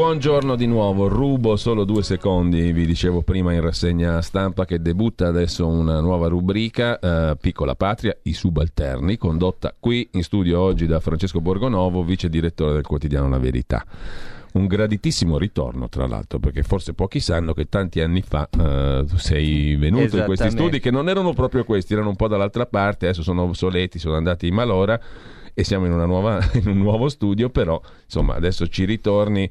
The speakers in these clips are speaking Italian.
Buongiorno di nuovo, rubo solo due secondi, vi dicevo prima in rassegna stampa che debutta adesso una nuova rubrica, eh, Piccola Patria, i subalterni, condotta qui in studio oggi da Francesco Borgonovo, vice direttore del quotidiano La Verità. Un graditissimo ritorno, tra l'altro, perché forse pochi sanno che tanti anni fa eh, sei venuto in questi studi che non erano proprio questi, erano un po' dall'altra parte, adesso sono obsoleti, sono andati in malora e siamo in, nuova, in un nuovo studio, però insomma adesso ci ritorni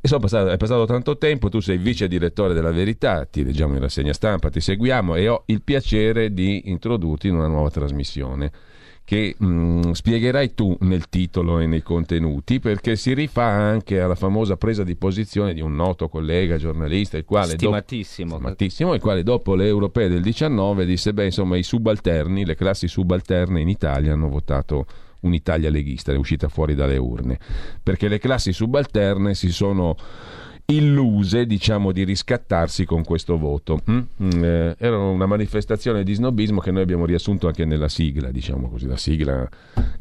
passato, è passato tanto tempo, tu sei vice direttore della Verità, ti leggiamo in rassegna stampa, ti seguiamo e ho il piacere di introdurti in una nuova trasmissione che mh, mm, spiegherai tu nel titolo e nei contenuti, perché si rifà anche alla famosa presa di posizione di un noto collega giornalista, il quale stimatissimo, dopo, stimatissimo. Il quale dopo le europee del 19 disse, beh, insomma, i subalterni, le classi subalterne in Italia hanno votato un'Italia leghista, è uscita fuori dalle urne, perché le classi subalterne si sono illuse diciamo di riscattarsi con questo voto mm? mm eh, era una manifestazione di snobismo che noi abbiamo riassunto anche nella sigla diciamo così la sigla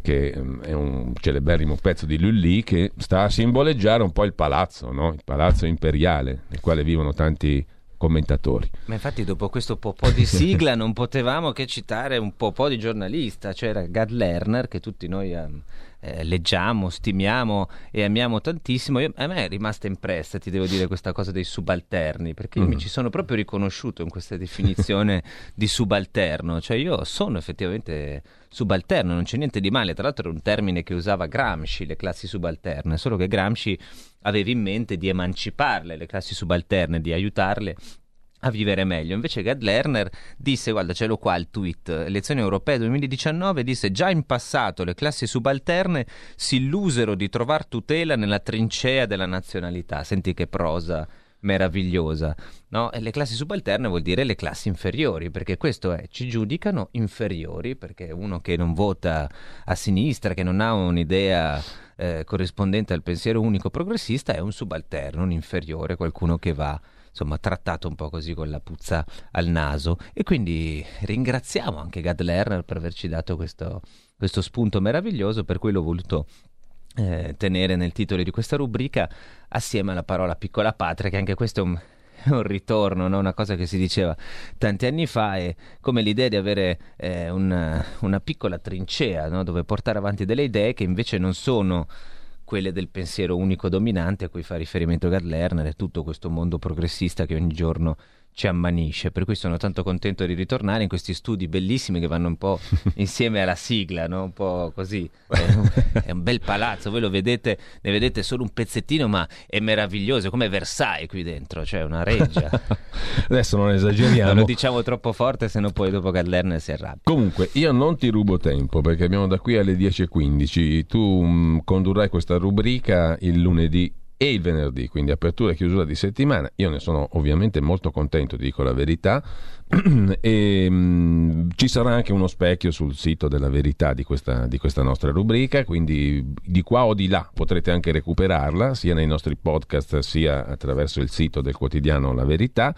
che mm, è un celeberrimo pezzo di Lully che sta a simboleggiare un po' il palazzo no? il palazzo imperiale nel quale vivono tanti commentatori. Ma infatti dopo questo po' di sigla non potevamo che citare un po' di giornalista, c'era cioè Gad Lerner che tutti noi um, eh, leggiamo, stimiamo e amiamo tantissimo. Io, a me è rimasta impressa, ti devo dire, questa cosa dei subalterni, perché mm. mi ci sono proprio riconosciuto in questa definizione di subalterno, cioè io sono effettivamente subalterno, non c'è niente di male, tra l'altro era un termine che usava Gramsci, le classi subalterne, solo che Gramsci aveva in mente di emanciparle, le classi subalterne, di aiutarle a vivere meglio. Invece Gad Lerner disse, guarda ce l'ho qua il tweet, elezioni europee 2019, disse già in passato le classi subalterne si illusero di trovare tutela nella trincea della nazionalità. Senti che prosa meravigliosa. No? E le classi subalterne vuol dire le classi inferiori, perché questo è, ci giudicano inferiori, perché uno che non vota a sinistra, che non ha un'idea eh, corrispondente al pensiero unico progressista, è un subalterno, un inferiore, qualcuno che va insomma trattato un po' così con la puzza al naso. E quindi ringraziamo anche Gad Lerner per averci dato questo, questo spunto meraviglioso per cui l'ho voluto eh, tenere nel titolo di questa rubrica assieme alla parola piccola patria, che anche questo è un, un ritorno, no? una cosa che si diceva tanti anni fa, è come l'idea di avere eh, una, una, piccola trincea no? dove portare avanti delle idee che invece non sono quelle del pensiero unico dominante a cui fa riferimento Gad Lerner e tutto questo mondo progressista che ogni giorno ci ammanisce, per cui sono tanto contento di ritornare in questi studi bellissimi che vanno un po' insieme alla sigla, no? un po' così. È un, bel palazzo, voi lo vedete, ne vedete solo un pezzettino, ma è meraviglioso, è come Versailles qui dentro, cioè una reggia. Adesso non esageriamo. Non lo diciamo troppo forte, se no poi dopo Gallerner si arrabbia. Comunque, io non ti rubo tempo, perché abbiamo da qui alle 10.15, tu mh, mm, condurrai questa rubrica il lunedì e il venerdì, quindi apertura e chiusura di settimana. Io ne sono ovviamente molto contento, dico la verità. e, mh, mm, ci sarà anche uno specchio sul sito della verità di questa, di questa, nostra rubrica, quindi di qua o di là potrete anche recuperarla, sia nei nostri podcast sia attraverso il sito del quotidiano La Verità.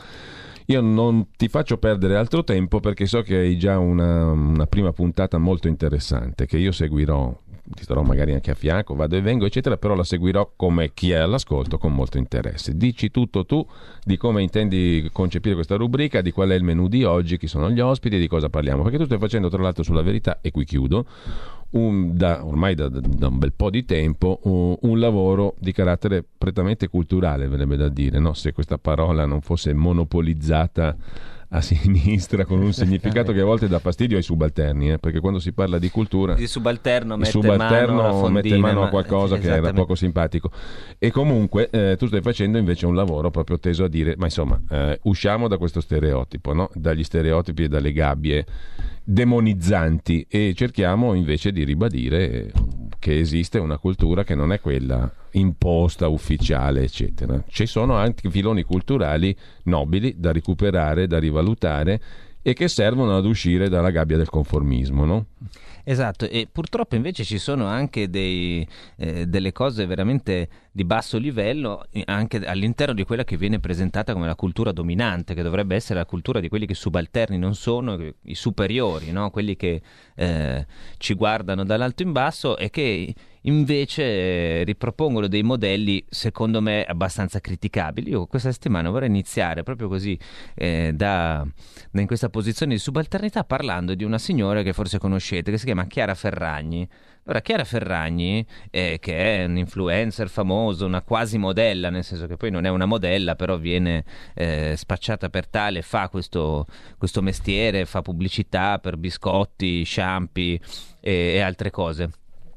Io non ti faccio perdere altro tempo perché so che hai già una, una prima puntata molto interessante che io seguirò ti starò magari anche a fianco, vado e vengo, eccetera, però la seguirò come chi è all'ascolto con molto interesse. Dici tutto tu di come intendi concepire questa rubrica, di qual è il menù di oggi, chi sono gli ospiti di cosa parliamo, perché tu stai facendo tra l'altro sulla verità, e qui chiudo, un, da, ormai da, da, un bel po' di tempo un, un, lavoro di carattere prettamente culturale, verrebbe da dire, no? se questa parola non fosse monopolizzata a sinistra con un significato che a volte dà fastidio ai subalterni, eh, perché quando si parla di cultura il subalterno mette, subalterno mano, fondina, mette mano a qualcosa che era poco simpatico. E comunque eh, tu stai facendo invece un lavoro proprio teso a dire, ma insomma, eh, usciamo da questo stereotipo, no? dagli stereotipi e dalle gabbie demonizzanti e cerchiamo invece di ribadire che esiste una cultura che non è quella imposta, ufficiale, eccetera. Ci sono anche filoni culturali nobili da recuperare, da rivalutare e che servono ad uscire dalla gabbia del conformismo, no? Esatto, e purtroppo invece ci sono anche dei, eh, delle cose veramente di basso livello anche all'interno di quella che viene presentata come la cultura dominante, che dovrebbe essere la cultura di quelli che subalterni non sono, i superiori, no? quelli che eh, ci guardano dall'alto in basso e che invece eh, ripropongono dei modelli secondo me abbastanza criticabili. Io questa settimana vorrei iniziare proprio così eh, da, da, in questa posizione di subalternità parlando di una signora che forse conoscete che si chiama Chiara Ferragni. Allora, Chiara Ferragni, eh, che è un influencer famoso, una quasi modella, nel senso che poi non è una modella, però viene eh, spacciata per tale, fa questo, questo, mestiere, fa pubblicità per biscotti, shampoo e, e altre cose.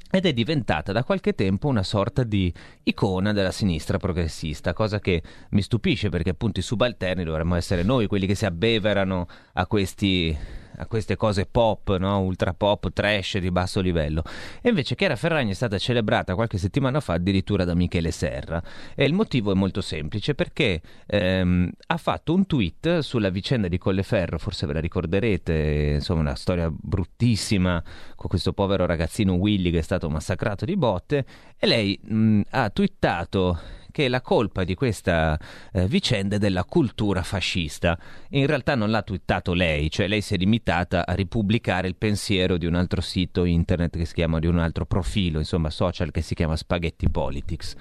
Ed è diventata da qualche tempo una sorta di icona della sinistra progressista, cosa che mi stupisce perché appunto i subalterni dovremmo essere noi quelli che si abbeverano a questi a queste cose pop, no? ultra pop, trash di basso livello. E invece Chiara Ferragni è stata celebrata qualche settimana fa addirittura da Michele Serra. E il motivo è molto semplice perché ehm, ha fatto un tweet sulla vicenda di Colleferro, forse ve la ricorderete, insomma una storia bruttissima con questo povero ragazzino Willy che è stato massacrato di botte e lei mh, ha twittato che la colpa di questa eh, vicenda è della cultura fascista. In realtà non l'ha twittato lei, cioè lei si è limitata a ripubblicare il pensiero di un altro sito internet che si chiama, di un altro profilo, insomma social che si chiama Spaghetti Politics.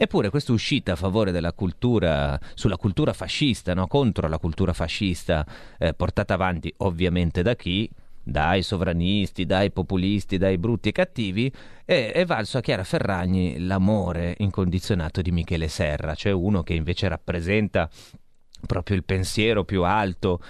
Eppure questa uscita a favore della cultura, sulla cultura fascista, no? contro la cultura fascista, eh, portata avanti ovviamente da chi? Dai sovranisti, dai populisti, dai brutti e cattivi, è, è valso a Chiara Ferragni l'amore incondizionato di Michele Serra, cioè uno che invece rappresenta proprio il pensiero più alto,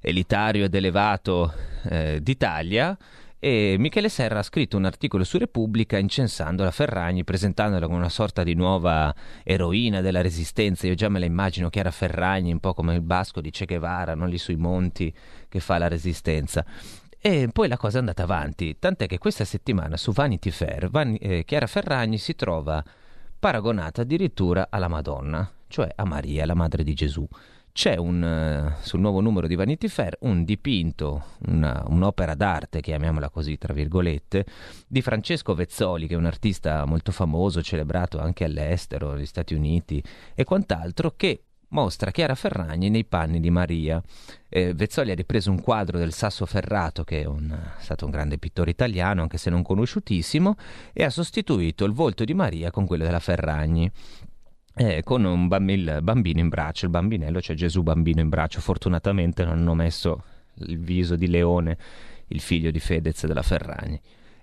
elitario ed elevato eh, d'Italia. E Michele Serra ha scritto un articolo su Repubblica incensando la Ferragni, presentandola come una sorta di nuova eroina della resistenza. Io già me la immagino Chiara Ferragni, un po' come il basco di Che Guevara, non lì sui monti che fa la resistenza. E poi la cosa è andata avanti, tant'è che questa settimana su Vanity Fair Van, eh, Chiara Ferragni si trova paragonata addirittura alla Madonna, cioè a Maria, la madre di Gesù. C'è un, uh, sul nuovo numero di Vanity Fair un dipinto, una, un'opera d'arte, chiamiamola così, tra virgolette, di Francesco Vezzoli, che è un artista molto famoso, celebrato anche all'estero, negli Stati Uniti e quant'altro, che mostra Chiara Ferragni nei panni di Maria. Eh, Vezzoli ha ripreso un quadro del Sasso Ferrato, che è, un, è stato un grande pittore italiano, anche se non conosciutissimo, e ha sostituito il volto di Maria con quello della Ferragni. Eh, con un bambino, bambino in braccio, il bambinello c'è Gesù bambino in braccio, fortunatamente non hanno messo il viso di leone, il figlio di Fedez della Ferragni.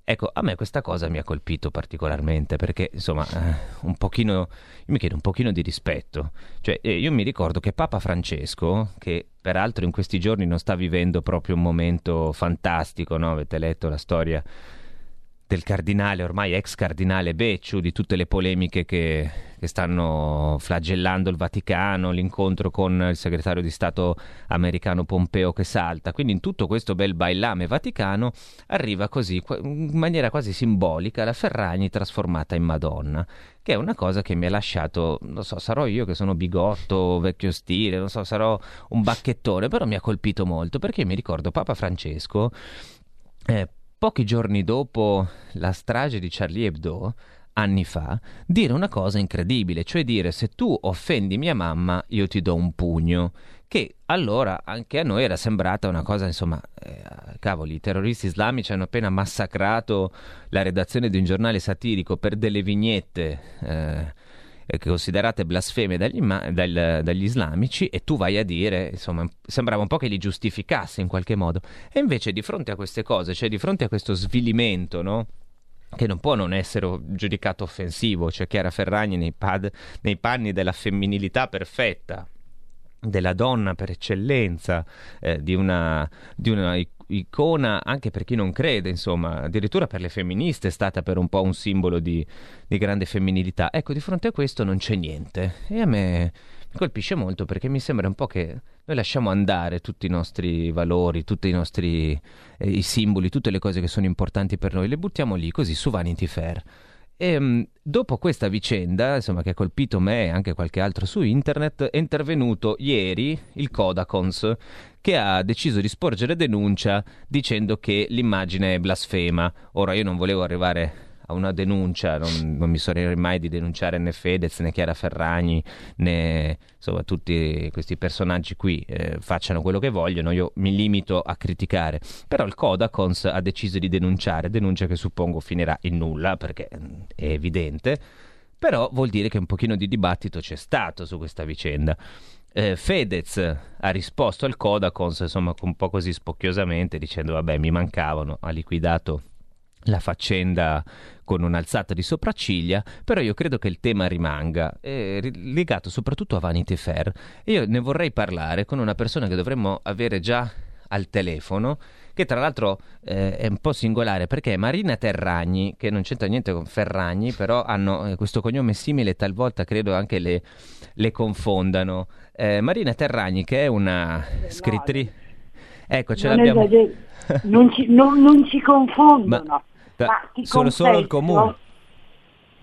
Ecco, a me questa cosa mi ha colpito particolarmente perché, insomma, eh, un pochino, io mi chiedo un pochino di rispetto. Cioè, eh, io mi ricordo che Papa Francesco, che peraltro in questi giorni non sta vivendo proprio un momento fantastico, no? Avete letto la storia del cardinale, ormai ex cardinale Becciu, di tutte le polemiche che, che, stanno flagellando il Vaticano, l'incontro con il segretario di Stato americano Pompeo che salta. Quindi in tutto questo bel bailame vaticano arriva così, in maniera quasi simbolica, la Ferragni trasformata in Madonna, che è una cosa che mi ha lasciato, non so, sarò io che sono bigotto, vecchio stile, non so, sarò un bacchettone, però mi ha colpito molto perché mi ricordo Papa Francesco... Eh, pochi giorni dopo la strage di Charlie Hebdo, anni fa, dire una cosa incredibile, cioè dire se tu offendi mia mamma io ti do un pugno, che allora anche a noi era sembrata una cosa, insomma, eh, cavoli, i terroristi islamici hanno appena massacrato la redazione di un giornale satirico per delle vignette. Eh, eh, considerate blasfeme dagli, dal, dagli, islamici e tu vai a dire, insomma, sembrava un po' che li giustificasse in qualche modo. E invece di fronte a queste cose, cioè di fronte a questo svilimento, no? Che non può non essere giudicato offensivo, cioè Chiara Ferragni nei, pad, nei panni della femminilità perfetta, della donna per eccellenza, eh, di, una, di, una, icona anche per chi non crede, insomma, addirittura per le femministe è stata per un po' un simbolo di, di grande femminilità. Ecco, di fronte a questo non c'è niente. E a me colpisce molto perché mi sembra un po' che noi lasciamo andare tutti i nostri valori, tutti i nostri eh, i simboli, tutte le cose che sono importanti per noi, le buttiamo lì così su Vanity Fair. E, ehm, dopo questa vicenda, insomma, che ha colpito me e anche qualche altro su internet, è intervenuto ieri il Codacons che ha deciso di sporgere denuncia dicendo che l'immagine è blasfema. Ora io non volevo arrivare a una denuncia, non, non mi sorrerei mai di denunciare né Fedez né Chiara Ferragni né insomma tutti questi personaggi qui eh, facciano quello che vogliono, io mi limito a criticare. Però il Codacons ha deciso di denunciare, denuncia che suppongo finirà in nulla perché mm, è evidente, però vuol dire che un pochino di dibattito c'è stato su questa vicenda. Eh, Fedez ha risposto al Codacons, insomma, un po' così spocchiosamente, dicendo vabbè mi mancavano, ha liquidato la faccenda con un'alzata di sopracciglia, però io credo che il tema rimanga, eh, legato soprattutto a Vanity Fair. Io ne vorrei parlare con una persona che dovremmo avere già al telefono, che tra l'altro eh, è un po' singolare perché Marina Terragni, che non c'entra niente con Ferragni, però hanno eh, questo cognome simile, talvolta credo anche le, le confondano. Eh, Marina Terragni, che è una scrittrice... Ecco, ce non l'abbiamo... Non ci, non, non ci confondono. Ma ma solo, solo il comune.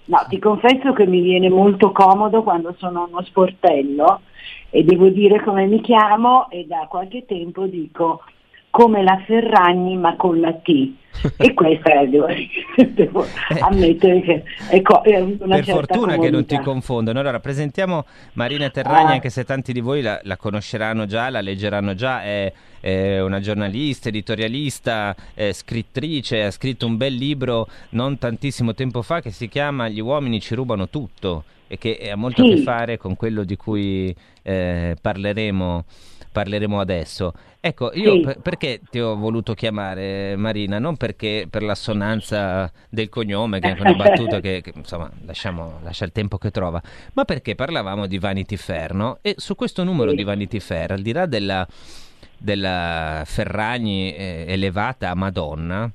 No, ti confesso che mi viene molto comodo quando sono uno sportello e devo dire come mi chiamo e da qualche tempo dico come la Ferragni ma con la T. e questa è, devo, devo eh. ammettere che è, co- è una per fortuna comodità. che non ti confondono allora presentiamo Marina Terragni ah. anche se tanti di voi la, la conosceranno già la leggeranno già è, è una giornalista editorialista scrittrice ha scritto un bel libro non tantissimo tempo fa che si chiama Gli uomini ci rubano tutto e che ha molto sì. a che fare con quello di cui eh, parleremo parleremo adesso. Ecco, io sì. per, perché ti ho voluto chiamare Marina? Non perché per l'assonanza del cognome, che è una battuta che, che insomma lasciamo, lascia il tempo che trova, ma perché parlavamo di Vanity Fair, no? E su questo numero sì. di Vanity Fair, al di là della, della Ferragni eh, elevata a Madonna,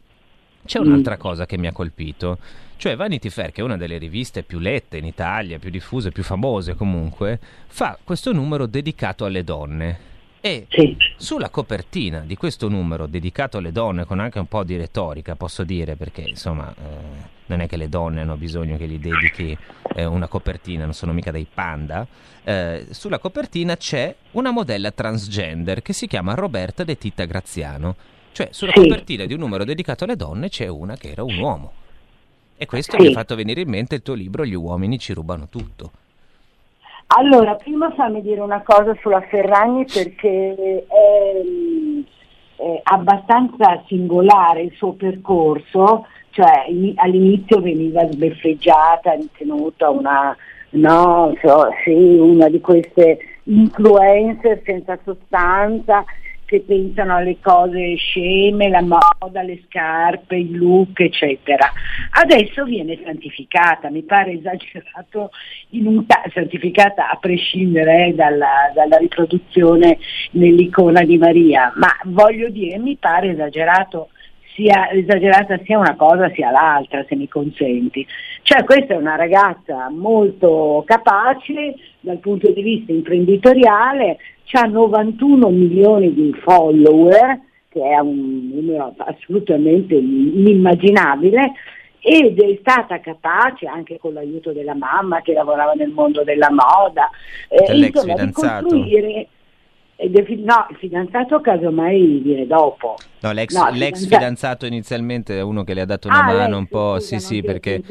c'è mm. un'altra mm. cosa che mi ha colpito. Cioè Vanity Fair, che è una delle riviste più lette in Italia, più diffuse, più famose comunque, fa questo numero dedicato alle donne. E sì. sulla copertina di questo numero dedicato alle donne, con anche un po' di retorica, posso dire, perché insomma eh, non è che le donne hanno bisogno che gli dedichi eh, una copertina, non sono mica dei panda. Eh, sulla copertina c'è una modella transgender che si chiama Roberta De Titta Graziano. Cioè, sulla sì. copertina di un numero dedicato alle donne c'è una che era un uomo. E questo sì. mi ha fatto venire in mente il tuo libro Gli uomini ci rubano tutto. Allora, prima fammi dire una cosa sulla Ferragni perché è, è abbastanza singolare il suo percorso, cioè all'inizio veniva sbeffeggiata, ritenuta una, no, so, sì, una di queste influencer senza sostanza che pensano alle cose sceme, la moda, le scarpe, il look, eccetera. Adesso viene santificata, mi pare esagerato, ta- santificata a prescindere dalla, dalla, riproduzione nell'icona di Maria, ma voglio dire, mi pare esagerato sia esagerata sia una cosa sia l'altra, se mi consenti. Cioè questa è una ragazza molto capace dal punto di vista imprenditoriale, ha 91 milioni di follower, che è un numero assolutamente inimmaginabile, ed è stata capace anche con l'aiuto della mamma che lavorava nel mondo della moda, eh, insomma, di costruire No, il fidanzato casomai viene dopo. No, l'ex, no, l'ex fidanzato... fidanzato inizialmente è uno che le ha dato una ah, mano un po', sì sì, perché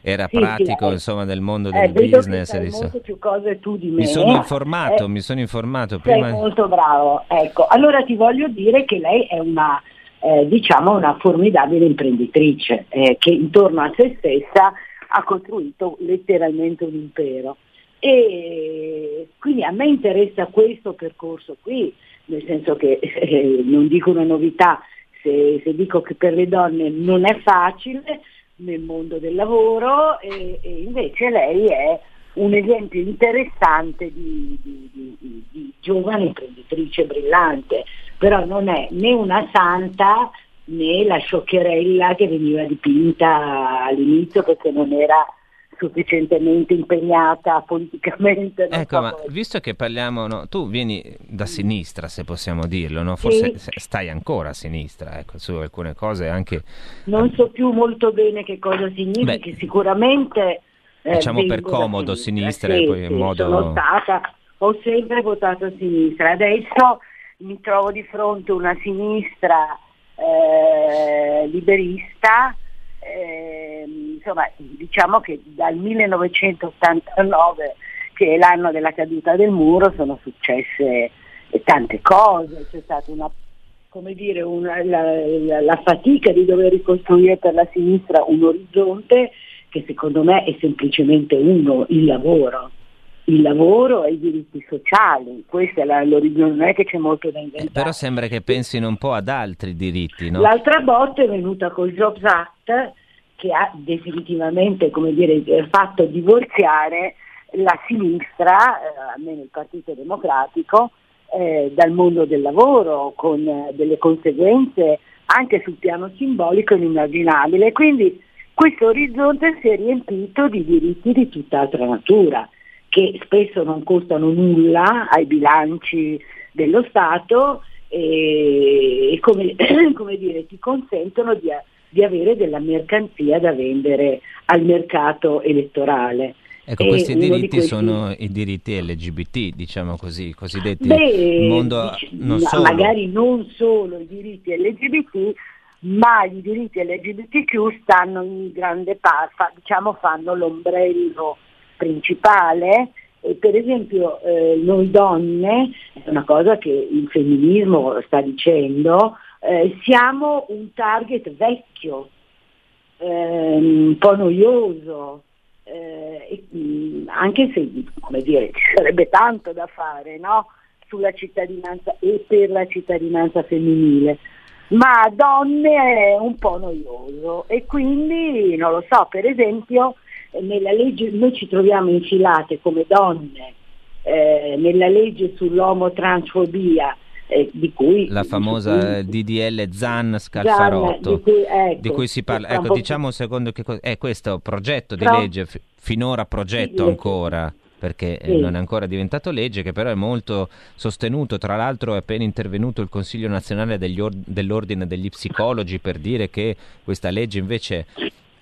era sì, pratico sì, insomma del mondo eh, del business. Sai molte più cose tu di me. Mi sono informato, eh, mi sono informato. Prima... Sei molto bravo, ecco. Allora ti voglio dire che lei è una, eh, diciamo, una formidabile imprenditrice eh, che intorno a se stessa ha costruito letteralmente un impero. E quindi a me interessa questo percorso qui, nel senso che eh, non dico una novità se, se, dico che per le donne non è facile nel mondo del lavoro e, e invece lei è un esempio interessante di, di, di, di, giovane imprenditrice brillante, però non è né una santa né la scioccherella che veniva dipinta all'inizio perché non era sufficientemente impegnata politicamente. Ecco, ma visto che parliamo, no, tu vieni da sinistra, se possiamo dirlo, no? forse sì. stai ancora a sinistra, ecco, su alcune cose anche... Non so più molto bene che cosa significa, Beh, sicuramente... Eh, diciamo per comodo sinistra, sinistra sì, in modo... Sono stata, ho sempre votato a sinistra, adesso mi trovo di fronte a una sinistra eh, liberista eh, insomma, diciamo che dal 1989, che è l'anno della caduta del muro, sono successe tante cose, c'è stata una, dire, una, la, la, la fatica di dover ricostruire per la sinistra un orizzonte che secondo me è semplicemente uno, il lavoro il lavoro e i diritti sociali, questo è la, l'orizzonte, non è che c'è molto da inventare. Eh, però sembra che pensino un po' ad altri diritti, no? L'altra botta è venuta col Jobs Act che ha definitivamente dire, fatto divorziare la sinistra, eh, almeno il Partito Democratico, eh, dal mondo del lavoro con eh, delle conseguenze anche sul piano simbolico inimmaginabile. Quindi questo orizzonte si è riempito di diritti di tutt'altra natura che spesso non costano nulla ai bilanci dello Stato e, come, come dire, ti consentono di, di, avere della mercanzia da vendere al mercato elettorale. Ecco, e questi diritti di questi... sono i diritti LGBT, diciamo così, cosiddetti. Beh, mondo, non no, magari non solo i diritti LGBT, ma i diritti LGBTQ stanno in grande parte, diciamo fanno l'ombrello principale e per esempio eh, noi donne, è una cosa che il femminismo sta dicendo, eh, siamo un target vecchio, eh, un po' noioso, eh, e, anche se dire, ci sarebbe tanto da fare no? sulla cittadinanza e per la cittadinanza femminile ma donne è un po' noioso e quindi non lo so, per esempio nella legge, noi ci troviamo infilate come donne eh, nella legge sull'omotransfobia eh, di cui la famosa cui, DDL Zan Scalfarotto di, cui, ecco, di cui, si parla ecco diciamo secondo che è questo progetto di legge finora progetto sì, ancora perché eh, sì. non è ancora diventato legge, che però è molto sostenuto. Tra l'altro è appena intervenuto il Consiglio nazionale or- dell'Ordine degli Psicologi per dire che questa legge invece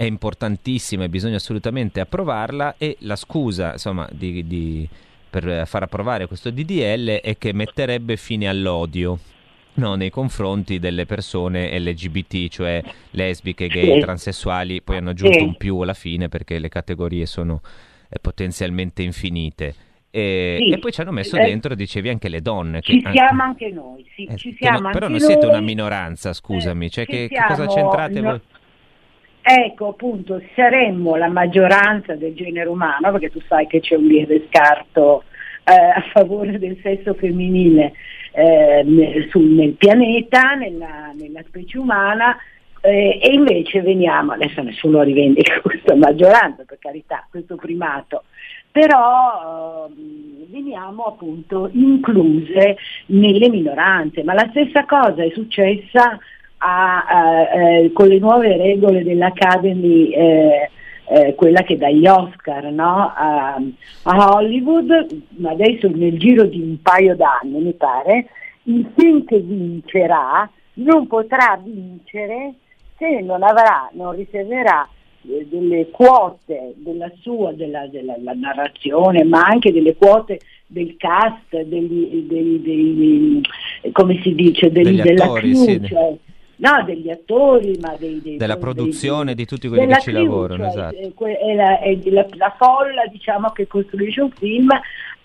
è importantissima e bisogna assolutamente approvarla e la scusa insomma, di, di, per far approvare questo DDL è che metterebbe fine all'odio. No, nei confronti delle persone LGBT, cioè lesbiche, gay, sì. transessuali, poi hanno aggiunto sì. un più alla fine perché le categorie sono eh, potenzialmente infinite. E, sì. e, poi ci hanno messo eh, dentro, dicevi, anche le donne. Che, ci siamo anche noi, sì, eh, ci siamo no, però non siete una minoranza, scusami, cioè che, che, cosa c'entrate no, voi? Ecco, appunto, saremmo la maggioranza del genere umano, perché tu sai che c'è un lieve scarto eh, a favore del sesso femminile eh, nel, sul, nel, pianeta, nella, nella specie umana, eh, e invece veniamo, adesso nessuno rivendica questa maggioranza, per carità, questo primato, però eh, veniamo appunto incluse nelle minoranze, ma la stessa cosa è successa a, eh, con le nuove regole dell'Academy, eh, eh, quella che dà gli Oscar no? a, a, Hollywood, adesso nel giro di un paio d'anni mi pare, il film che vincerà non potrà vincere se non avrà, non riserverà eh, delle quote della sua, della, della narrazione, ma anche delle quote del cast, degli, dei, dei, come si dice, degli della attori, crew, sì. No, degli attori, ma dei, dei della produzione, di tutti quelli che ci lavorano. Cioè, esatto. è, la, è la, la, folla diciamo, che costruisce un film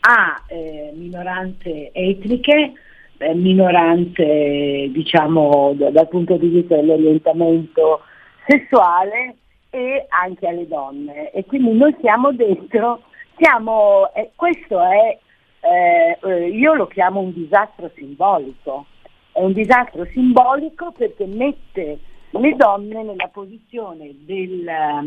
ha eh, minoranze etniche, eh, minoranze diciamo, d- dal punto di vista dell'orientamento sessuale e anche alle donne. E quindi noi siamo dentro, siamo, eh, questo è, eh, eh, io lo chiamo un disastro simbolico è un disastro simbolico perché mette le donne nella posizione del,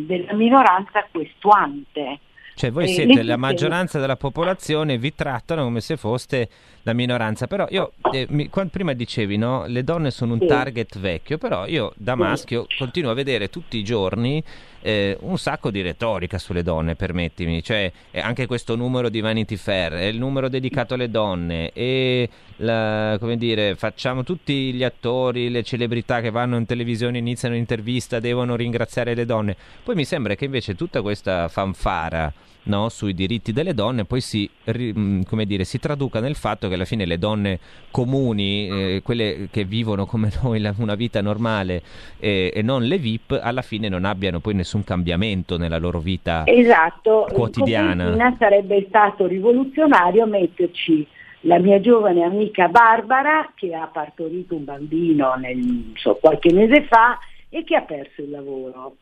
della minoranza questuante. Cioè voi siete la maggioranza della popolazione, vi trattano come se foste da minoranza, però io eh, mi, quando, prima dicevi no, le donne sono un sì. target vecchio, però io da maschio continuo a vedere tutti i giorni eh, un sacco di retorica sulle donne, permettimi, cioè anche questo numero di Vanity Fair, è il numero dedicato alle donne e la, come dire, facciamo tutti gli attori, le celebrità che vanno in televisione, iniziano un'intervista, devono ringraziare le donne. Poi mi sembra che invece tutta questa fanfara no, sui diritti delle donne poi si, mm, dire, si, traduca nel fatto che alla fine le donne comuni, eh, quelle che vivono come noi la, una vita normale eh, e non le VIP, alla fine non abbiano poi nessun cambiamento nella loro vita esatto. quotidiana. Esatto, sarebbe stato rivoluzionario metterci la mia giovane amica Barbara che ha partorito un bambino nel, so, qualche mese fa e che ha perso il lavoro.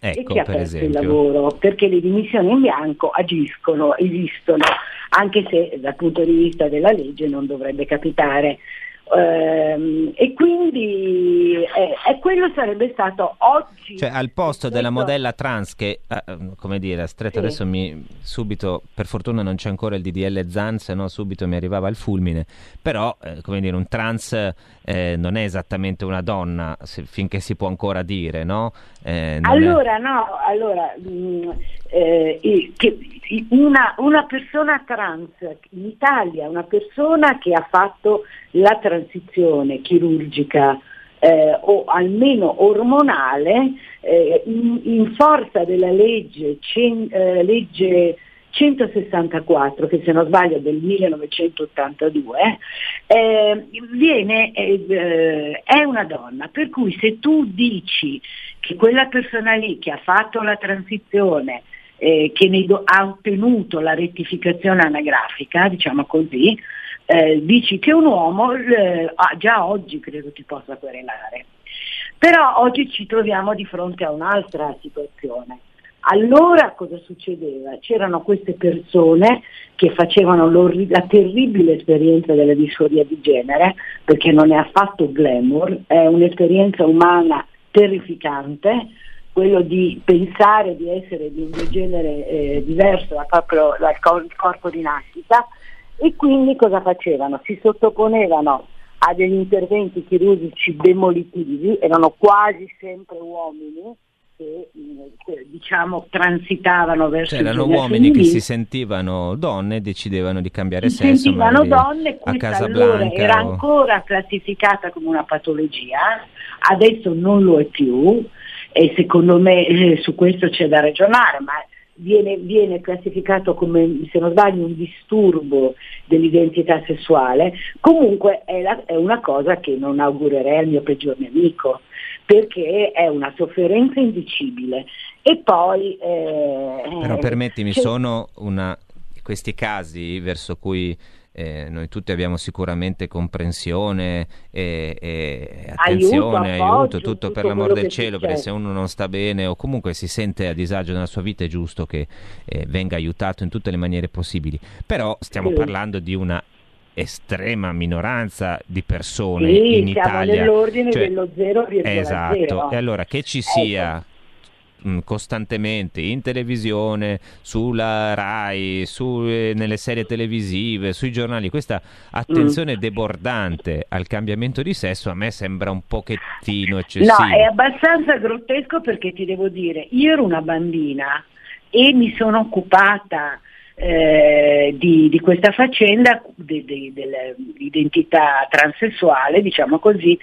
Ecco, e chi ha perso esempio. il lavoro, perché le dimissioni in bianco agiscono, esistono, anche se dal punto di vista della legge non dovrebbe capitare. Ehm, e quindi eh, quello sarebbe stato oggi. Cioè, al posto della modella trans che, eh, come dire, stretto sì. adesso mi subito, per fortuna non c'è ancora il DDL Zan, se no subito mi arrivava il fulmine. Però, eh, come dire, un trans eh, non è esattamente una donna, se, finché si può ancora dire, no? Eh, allora, è... no, allora. Mh, mm, eh, che una, una, persona trans in Italia, una persona che ha fatto la transizione chirurgica eh, o almeno ormonale, eh, in, in, forza della legge, cen, eh, legge 164, che se non sbaglio del 1982, eh, viene, eh, è una donna, per cui se tu dici che quella persona lì che ha fatto la transizione eh, che do- ha ottenuto la rettificazione anagrafica, diciamo così, eh, dici che un uomo eh, già oggi credo ti possa querelare. Però oggi ci troviamo di fronte a un'altra situazione. Allora cosa succedeva? C'erano queste persone che facevano la terribile esperienza della disforia di genere, perché non è affatto glamour, è un'esperienza umana terrificante, quello di pensare di essere di un genere eh, diverso da proprio dal corpo di nascita e quindi cosa facevano? Si sottoponevano a degli interventi chirurgici demolitivi, erano quasi sempre uomini che diciamo transitavano verso cioè, erano uomini femminile. che si sentivano donne e decidevano di cambiare si sesso sentivano donne a Casablanca era o... ancora classificata come una patologia adesso non lo è più e secondo me eh, su questo c'è da ragionare, ma viene, viene, classificato come, se non sbaglio, un disturbo dell'identità sessuale, comunque è, la, è una cosa che non augurerei al mio peggior nemico, perché è una sofferenza indicibile. E poi... Eh, Però permettimi, sono una, questi casi verso cui eh, noi tutti abbiamo sicuramente comprensione e, e attenzione, aiuto, aiuto tutto, per l'amor del cielo, perché se uno non sta bene o comunque si sente a disagio nella sua vita è giusto che eh, venga aiutato in tutte le maniere possibili. Però stiamo sì. parlando di una estrema minoranza di persone sì, in Italia. nell'ordine cioè, dello 0,0. Esatto, e allora che ci ecco. sia mh, costantemente in televisione, sulla RAI, su, eh, nelle serie televisive, sui giornali, questa attenzione mm. debordante al cambiamento di sesso a me sembra un pochettino eccessivo. No, è abbastanza grottesco perché ti devo dire, io ero una bambina e mi sono occupata eh, di, di, questa faccenda de, de, dell'identità transessuale, diciamo così,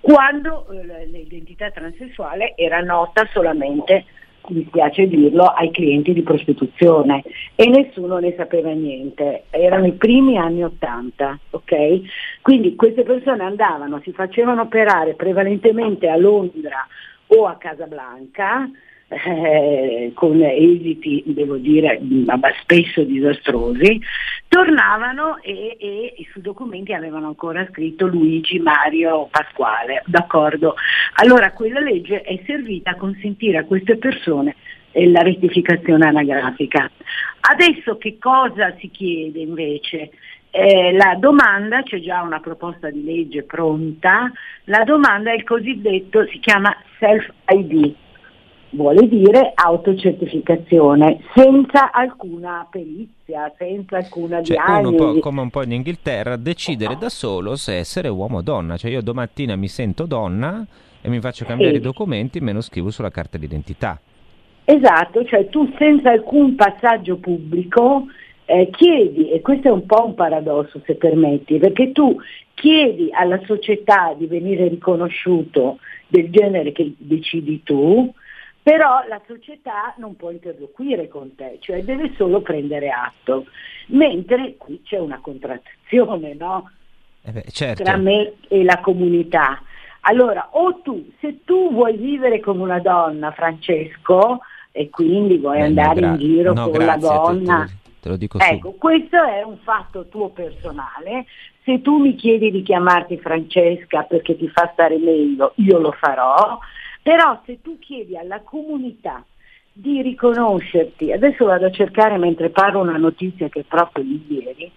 quando eh, l'identità transessuale era nota solamente, mi spiace dirlo, ai clienti di prostituzione e nessuno ne sapeva niente. Erano i primi anni Ottanta, ok? Quindi queste persone andavano, si facevano operare prevalentemente a Londra o a Casablanca, eh, con esiti, devo dire, spesso disastrosi, tornavano e, e, e sui documenti avevano ancora scritto Luigi Mario Pasquale, d'accordo? Allora quella legge è servita a consentire a queste persone eh, la rettificazione anagrafica. Adesso che cosa si chiede invece? Eh, la domanda, c'è già una proposta di legge pronta, la domanda è il cosiddetto, si chiama self-ID, vuole dire autocertificazione, senza alcuna perizia, senza alcuna cioè, diagnosi. Uno come un po' in Inghilterra, decidere da solo se essere uomo o donna. Cioè io domattina mi sento donna e mi faccio cambiare sì. i documenti, me lo scrivo sulla carta d'identità. Esatto, cioè tu senza alcun passaggio pubblico eh, chiedi, e questo è un po' un paradosso se permetti, perché tu chiedi alla società di venire riconosciuto del genere che decidi tu, però la società non può interloquire con te, cioè deve solo prendere atto, mentre qui c'è una contrattazione no? eh beh, certo. tra me e la comunità. Allora, o tu, se tu vuoi vivere come una donna, Francesco, e quindi vuoi beh, andare gra- in giro no, con la donna, te, te, te lo dico ecco, su. questo è un fatto tuo personale. Se tu mi chiedi di chiamarti Francesca perché ti fa stare meglio, io lo farò però se tu chiedi alla comunità di riconoscerti, adesso vado a cercare mentre parlo una notizia che è proprio di ieri,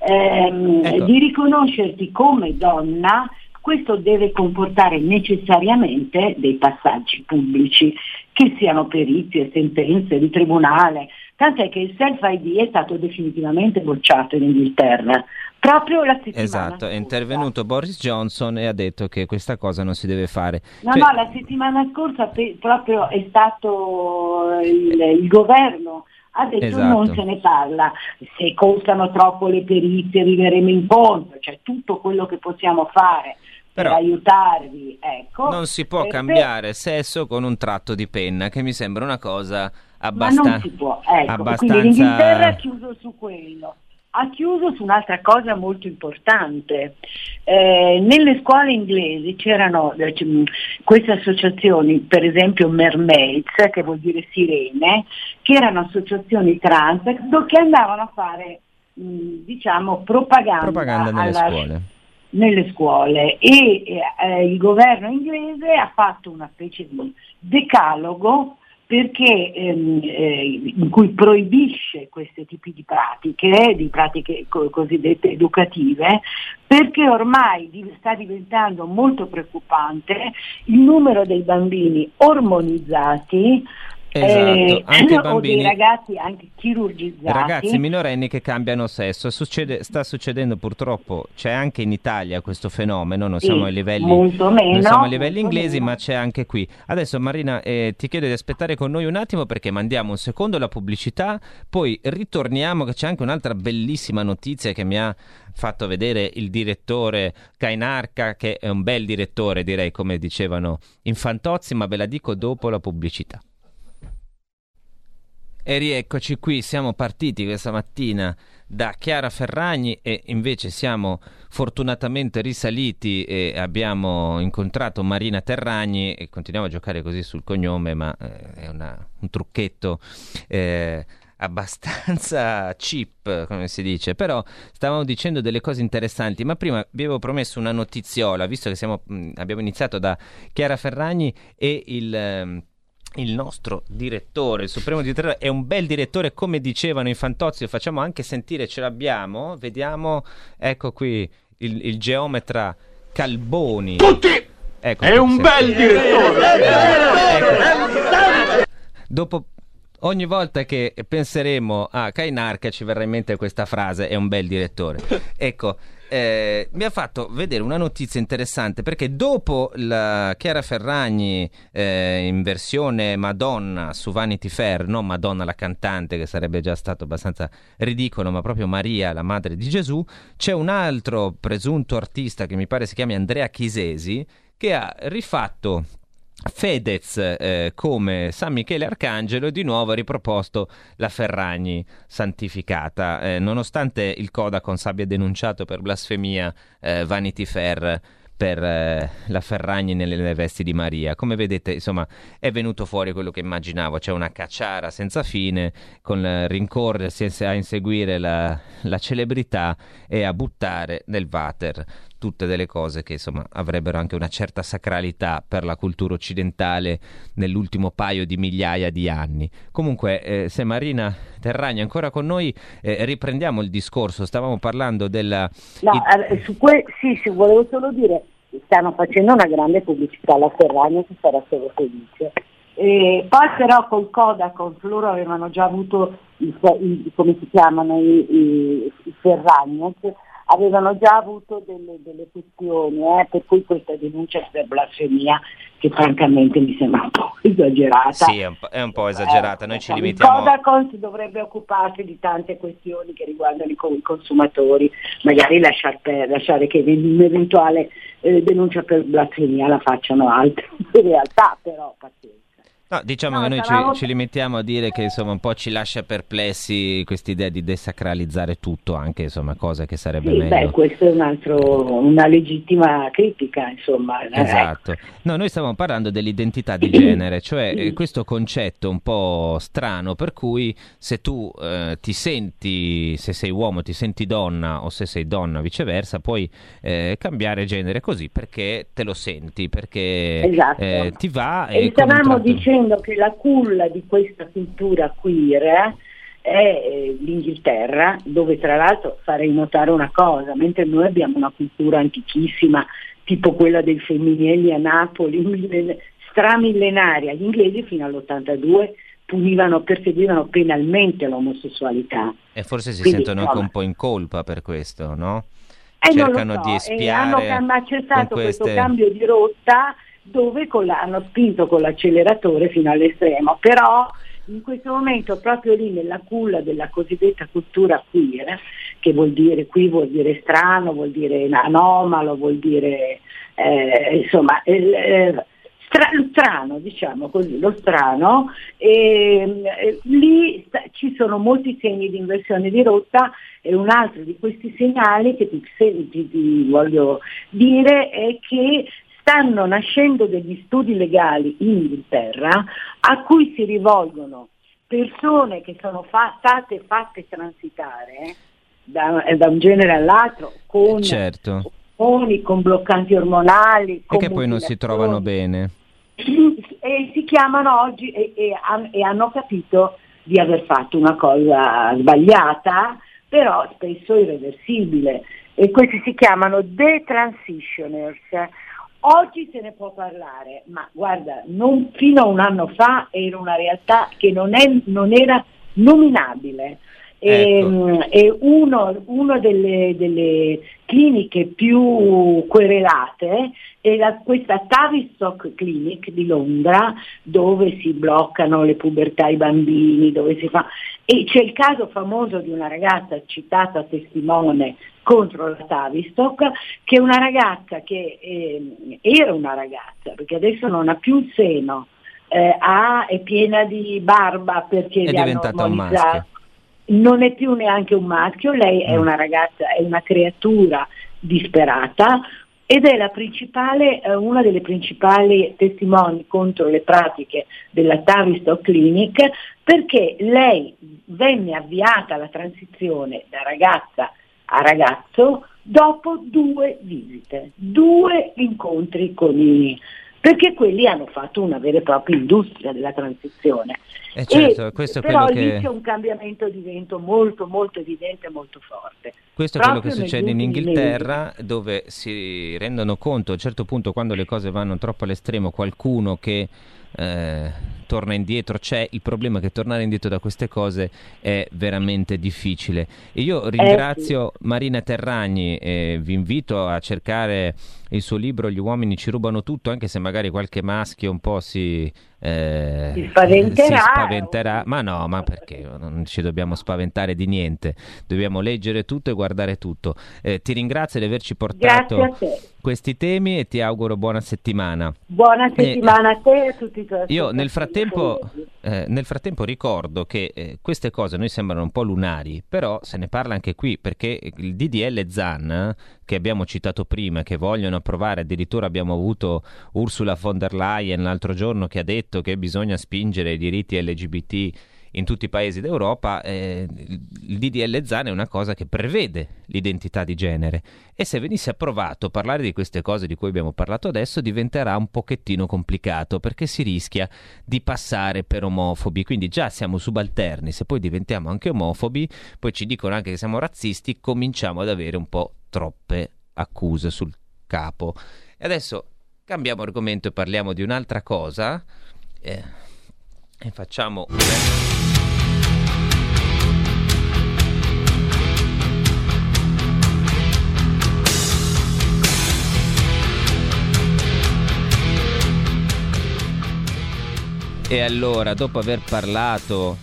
ehm, ecco. di riconoscerti come donna, questo deve comportare necessariamente dei passaggi pubblici, che siano perizie, sentenze di tribunale, tant'è che il self-ID è stato definitivamente bocciato in Inghilterra. Proprio la settimana Esatto, scorsa. è intervenuto Boris Johnson e ha detto che questa cosa non si deve fare. No, Cioè- no, la settimana scorsa pe- proprio è stato il, il governo ha detto Esatto. non se ne parla, se costano troppo le perizie arriveremo incontro, cioè tutto quello che possiamo fare Però per aiutarvi, ecco. Non si può Eh, cambiare sesso con un tratto di penna, che mi sembra una cosa per- Ma non abbastanza... si può, ecco. abbastanza- Quindi l'Inghilterra ha chiuso su quello. Ha chiuso su un'altra cosa molto importante. Eh, nelle scuole inglesi c'erano eh, queste associazioni, per esempio Mermaids, che vuol dire sirene, che erano associazioni trans che andavano a fare mh, diciamo propaganda, propaganda nelle alla- scuole. nelle scuole e eh, il governo inglese ha fatto una specie di decalogo perché, ehm, eh, in cui proibisce questi tipi di pratiche, di pratiche co- cosiddette educative, perché ormai di- sta diventando molto preoccupante il numero dei bambini ormonizzati Esatto, anche i o dei ragazzi anche chirurgizzati. Ragazzi minorenni che cambiano sesso, Succede- sta succedendo purtroppo, c'è anche in Italia questo fenomeno, non Sì, siamo ai livelli, meno, non siamo ai livelli inglesi, meno. ma c'è anche qui. Adesso Marina eh, ti chiedo di aspettare con noi un attimo perché mandiamo un secondo la pubblicità, poi ritorniamo che c'è anche un'altra bellissima notizia che mi ha fatto vedere il direttore Cainarca, che è un bel direttore direi come dicevano in Fantozzi, ma ve la dico dopo la pubblicità. E rieccoci qui, siamo partiti questa mattina da Chiara Ferragni e invece siamo fortunatamente risaliti e abbiamo incontrato Marina Terragni e continuiamo a giocare così sul cognome, ma eh, è una- un trucchetto eh, abbastanza cheap, come si dice, però stavamo dicendo delle cose interessanti, ma prima vi avevo promesso una notiziola, visto che siamo, abbiamo iniziato da Chiara Ferragni e il... il nostro direttore, il supremo direttore, è un bel direttore, come dicevano i Fantozzi, lo facciamo anche sentire, ce l'abbiamo, vediamo, ecco qui il, il geometra Calboni. Tutti! Ecco È un bel direttore! Ecco. Dopo ogni volta che penseremo a Kainarca ci verrà in mente questa frase, è un bel direttore. Ecco, eh, mi ha fatto vedere una notizia interessante perché dopo la Chiara Ferragni eh, in versione Madonna su Vanity Fair, non Madonna la cantante che sarebbe già stato abbastanza ridicolo, ma proprio Maria, la madre di Gesù, c'è un altro presunto artista che mi pare si chiami Andrea Chisesi che ha rifatto Fedez eh, come San Michele Arcangelo e di nuovo ha riproposto la Ferragni santificata, eh, nonostante il Codacons abbia denunciato per blasfemia eh, Vanity Fair per eh, la Ferragni nelle, nelle vesti di Maria. Come vedete, insomma, è venuto fuori quello che immaginavo, c'è una cacciara senza fine con eh, rincorrersi a inseguire la, la celebrità e a buttare nel water tutte delle cose che insomma avrebbero anche una certa sacralità per la cultura occidentale nell'ultimo paio di migliaia di anni. Comunque, eh, se Marina Terragni è ancora con noi, eh, riprendiamo il discorso. Stavamo parlando della. No, i- eh, su que- sì, sì, volevo solo dire, stanno facendo una grande pubblicità alla Ferragni che sarà solo felice. E poi però col Codacons loro avevano già avuto, i, i, come si chiamano, i, i, i Ferragnez, avevano già avuto delle, delle questioni, eh, per cui questa denuncia per blasfemia che francamente mi sembra un po' esagerata. Sì, è un po', è un po esagerata, noi ci limitiamo... Il Codacons dovrebbe occuparsi di tante questioni che riguardano i, i consumatori, magari lasciar per, lasciare che un'eventuale eh, denuncia per blasfemia la facciano altri, in realtà però pazienza. No, diciamo no, che noi ci, ci, limitiamo a dire che insomma un po' ci lascia perplessi questa idea di desacralizzare tutto, anche insomma cosa che sarebbe sì, meglio. Beh, questa è un altro, una legittima critica, insomma. Eh, esatto. No, noi stavamo parlando dell'identità di genere, cioè eh, questo concetto un po' strano per cui se tu eh, ti senti, se sei uomo ti senti donna o se sei donna viceversa, puoi eh, cambiare genere così perché te lo senti, perché esatto. Eh, ti va. E stavamo dicendo dicendo che la culla di questa cultura queer è eh, l'Inghilterra, dove tra l'altro farei notare una cosa, mentre noi abbiamo una cultura antichissima, tipo quella dei femminili a Napoli, stramillenaria, gli inglesi fino all'82 punivano, perseguivano penalmente l'omosessualità. E forse si Quindi, sentono anche un po' in colpa per questo, no? Eh, Cercano so. di espiare. E hanno, ma c'è stato queste... questo cambio di rotta dove la, hanno spinto con l'acceleratore fino all'estremo, però in questo momento proprio lì nella culla della cosiddetta cultura queer, che vuol dire qui vuol dire strano, vuol dire anomalo, vuol dire eh, insomma eh, stra- strano, diciamo così, lo strano, e, eh, lì sta- ci sono molti segni di inversione di rotta e un altro di questi segnali che ti, ti, ti voglio dire è che stanno nascendo degli studi legali in Inghilterra a cui si rivolgono persone che sono fa- state fatte transitare da, da, un genere all'altro con, certo. ormoni, con bloccanti ormonali. E che poi non si trovano bene. E si chiamano oggi e, e, e hanno capito di aver fatto una cosa sbagliata, però spesso irreversibile. E questi si chiamano detransitioners Oggi se ne può parlare, ma guarda, non, fino a un anno fa era una realtà che non, è, non era nominabile. Ecco. E, e uno, uno delle, delle, cliniche più querelate è la, questa Tavistock Clinic di Londra dove si bloccano le pubertà ai bambini, dove si fa... E c'è il caso famoso di una ragazza citata testimone contro la Tavistock, che è una ragazza che eh, era una ragazza, perché adesso non ha più il seno, eh, ha, è piena di barba perché è diventata un maschio. Non è più neanche un maschio, lei mm. è una ragazza, è una creatura disperata ed è la principale, eh, una delle principali testimoni contro le pratiche della Tavistock Clinic perché lei venne avviata la transizione da ragazza a ragazzo dopo due visite, due incontri con i perché quelli hanno fatto una vera e propria industria della transizione. Eh certo, e, questo è però lì che... c'è un cambiamento di vento molto molto evidente e molto forte. Questo è quello che succede in Inghilterra mesi. dove si rendono conto a un certo punto quando le cose vanno troppo all'estremo qualcuno che eh, torna indietro, c'è il problema che tornare indietro da queste cose è veramente difficile. E io ringrazio eh sì. Marina Terragni e vi invito a cercare il suo libro Gli uomini ci rubano tutto, anche se magari qualche maschio un po' si, eh, si, spaventerà. si spaventerà. Ma no, ma perché? Non ci dobbiamo spaventare di niente, dobbiamo leggere tutto e guardare tutto. Eh, ti ringrazio di averci portato questi temi e ti auguro buona settimana. Buona eh, settimana a te e a tutti i tuoi Io nel frattempo, eh, nel frattempo ricordo che eh, queste cose a noi sembrano un po' lunari, però se ne parla anche qui perché il DDL ZAN che abbiamo citato prima, che vogliono approvare, addirittura abbiamo avuto Ursula von der Leyen l'altro giorno che ha detto che bisogna spingere i diritti LGBT in tutti i paesi d'Europa, eh, il DDL ZAN è una cosa che prevede l'identità di genere. E se venisse approvato parlare di queste cose di cui abbiamo parlato adesso diventerà un pochettino complicato perché si rischia di passare per omofobi, quindi già siamo subalterni, se poi diventiamo anche omofobi, poi ci dicono anche che siamo razzisti, cominciamo ad avere un po' troppe accuse sul capo. E adesso cambiamo argomento e parliamo di un'altra cosa. Eh, e facciamo... E allora, dopo aver parlato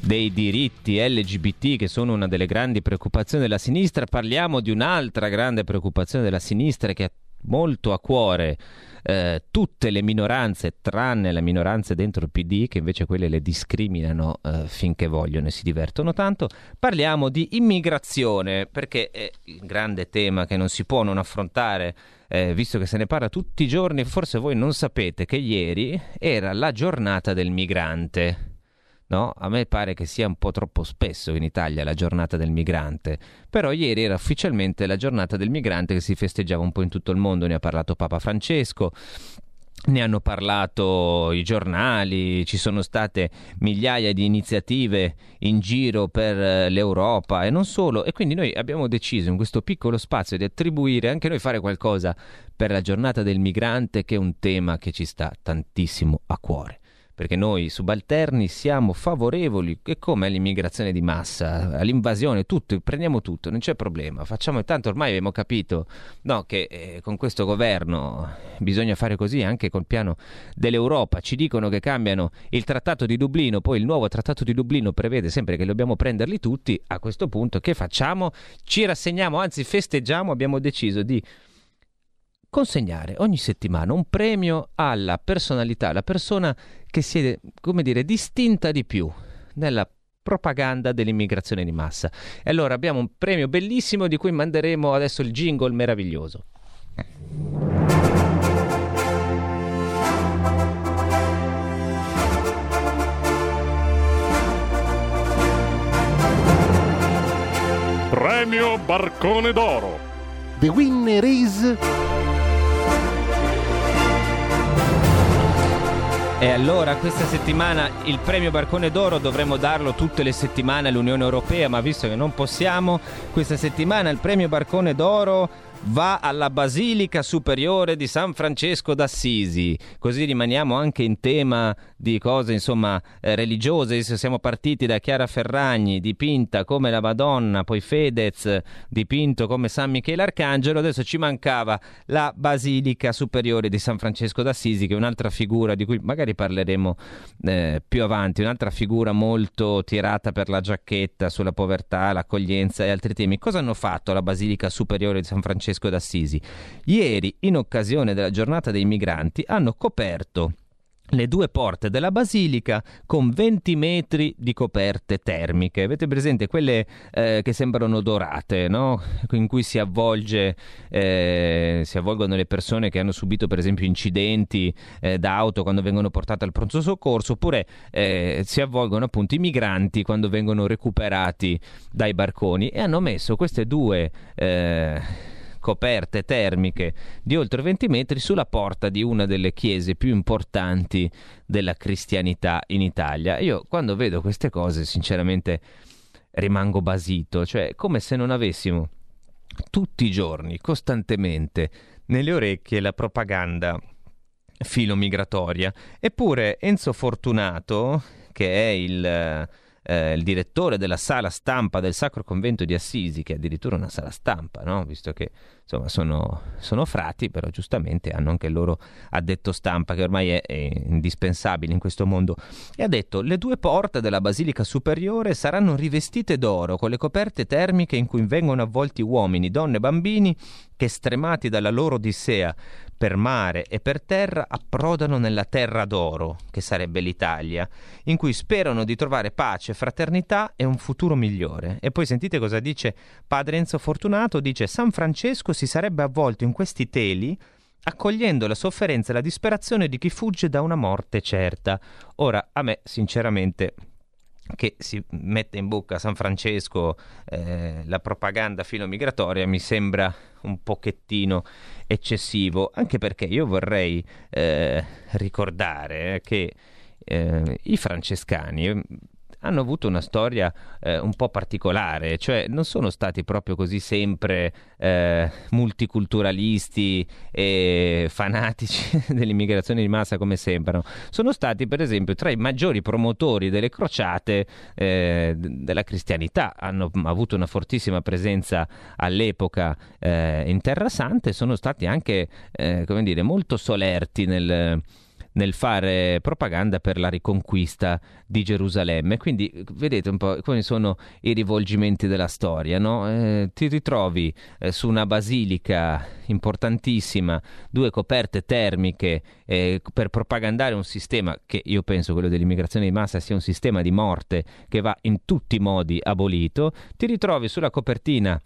dei diritti LGBT che sono una delle grandi preoccupazioni della sinistra, parliamo di un'altra grande preoccupazione della sinistra che ha molto a cuore eh, tutte le minoranze, tranne le minoranze dentro il PD, che invece quelle le discriminano eh, finché vogliono e si divertono tanto. Parliamo di immigrazione, perché è il grande tema che non si può non affrontare. Eh, visto che se ne parla tutti i giorni, forse voi non sapete che ieri era la giornata del migrante. No? A me pare che sia un po' troppo spesso in Italia la giornata del migrante, però ieri era ufficialmente la giornata del migrante che si festeggiava un po' in tutto il mondo, ne ha parlato Papa Francesco. Ne hanno parlato i giornali, ci sono state migliaia di iniziative in giro per eh, l'Europa e non solo, e quindi noi abbiamo deciso in questo piccolo spazio di attribuire anche noi fare qualcosa per la giornata del migrante, che è un tema che ci sta tantissimo a cuore perché noi subalterni siamo favorevoli e come all'immigrazione di massa, all'invasione, tutto, prendiamo tutto, non c'è problema, facciamo tanto ormai abbiamo capito no, che eh, con questo governo bisogna fare così anche col piano dell'Europa, ci dicono che cambiano il trattato di Dublino, poi il nuovo trattato di Dublino prevede sempre che dobbiamo prenderli tutti, a questo punto che facciamo? Ci rassegniamo, anzi festeggiamo, abbiamo deciso di consegnare ogni settimana un premio alla personalità, alla persona che si è, come dire, distinta di più nella propaganda dell'immigrazione di massa. E allora abbiamo un premio bellissimo di cui manderemo adesso il jingle meraviglioso. Premio Barcone d'Oro. The winner is E allora questa settimana il premio Barcone d'Oro dovremmo darlo tutte le settimane all'Unione Europea, ma visto che non possiamo, questa settimana il premio Barcone d'Oro va alla Basilica Superiore di San Francesco d'Assisi. Così rimaniamo anche in tema di cose insomma eh, religiose. Siamo partiti da Chiara Ferragni, dipinta come la Madonna, poi Fedez, dipinto come San Michele Arcangelo. Adesso ci mancava la Basilica Superiore di San Francesco d'Assisi, che è un'altra figura di cui magari parleremo eh, più avanti, un'altra figura molto tirata per la giacchetta sulla povertà, l'accoglienza e altri temi. Cosa hanno fatto la Basilica Superiore di San Francesco Francesco d'Assisi. Ieri, in occasione della giornata dei migranti, hanno coperto le due porte della basilica con 20 metri di coperte termiche. Avete presente quelle eh, che sembrano dorate, no? in cui si, avvolge, eh, si avvolgono le persone che hanno subito per esempio incidenti eh, d'auto quando vengono portate al pronto soccorso, oppure eh, si avvolgono appunto i migranti quando vengono recuperati dai barconi e hanno messo queste due eh, coperte termiche di oltre 20 metri sulla porta di una delle chiese più importanti della cristianità in Italia. Io quando vedo queste cose sinceramente rimango basito, cioè come se non avessimo tutti i giorni, costantemente, nelle orecchie la propaganda filomigratoria. Eppure Enzo Fortunato, che è il eh, il direttore della sala stampa del Sacro Convento di Assisi, che è addirittura una sala stampa, no? visto che insomma, sono, sono, frati, però giustamente hanno anche il loro addetto stampa, che ormai è, è indispensabile in questo mondo, e ha detto le due porte della Basilica Superiore saranno rivestite d'oro, con le coperte termiche in cui vengono avvolti uomini, donne e bambini che, stremati dalla loro odissea per mare e per terra, approdano nella terra d'oro, che sarebbe l'Italia, in cui sperano di trovare pace, fraternità e un futuro migliore. E poi sentite cosa dice padre Enzo Fortunato, dice San Francesco si sarebbe avvolto in questi teli accogliendo la sofferenza e la disperazione di chi fugge da una morte certa. Ora, a me, sinceramente, che si mette in bocca a San Francesco eh, la propaganda filomigratoria mi sembra un pochettino eccessivo, anche perché io vorrei eh, ricordare che eh, i francescani hanno avuto una storia eh, un po' particolare, cioè non sono stati proprio così sempre eh, multiculturalisti e fanatici dell'immigrazione di massa come sembrano. Sono stati per esempio tra i maggiori promotori delle crociate eh, della cristianità, hanno avuto una fortissima presenza all'epoca eh, in Terra Santa e sono stati anche eh, come dire, molto solerti nel nel fare propaganda per la riconquista di Gerusalemme. Quindi vedete un po' come sono i rivolgimenti della storia, no? eh, ti ritrovi eh, su una basilica importantissima, due coperte termiche eh, per propagandare un sistema che io penso quello dell'immigrazione di massa sia un sistema di morte che va in tutti i modi abolito, ti ritrovi sulla copertina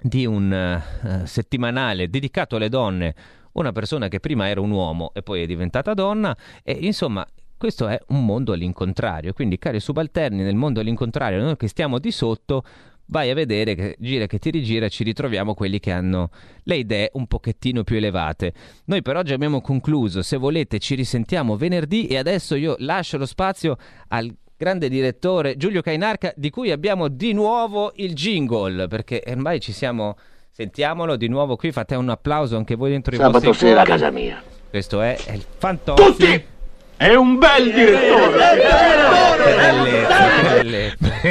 di un uh, settimanale dedicato alle donne una persona che prima era un uomo e poi è diventata donna e insomma questo è un mondo all'incontrario, quindi cari subalterni nel mondo all'incontrario, noi che stiamo di sotto vai a vedere che gira che ti rigira ci ritroviamo quelli che hanno le idee un pochettino più elevate. Noi per oggi abbiamo concluso, se volete ci risentiamo venerdì e adesso io lascio lo spazio al grande direttore Giulio Cainarca di cui abbiamo di nuovo il jingle perché ormai ci siamo Sentiamolo di nuovo qui, fate un applauso anche voi dentro Sabato i vostri sera a casa mia. Questo è, è il Fantozzi. Tutti! È un bel direttore!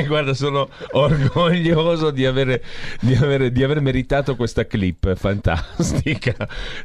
Guarda, sono orgoglioso di avere, di, avere, di aver meritato questa clip fantastica.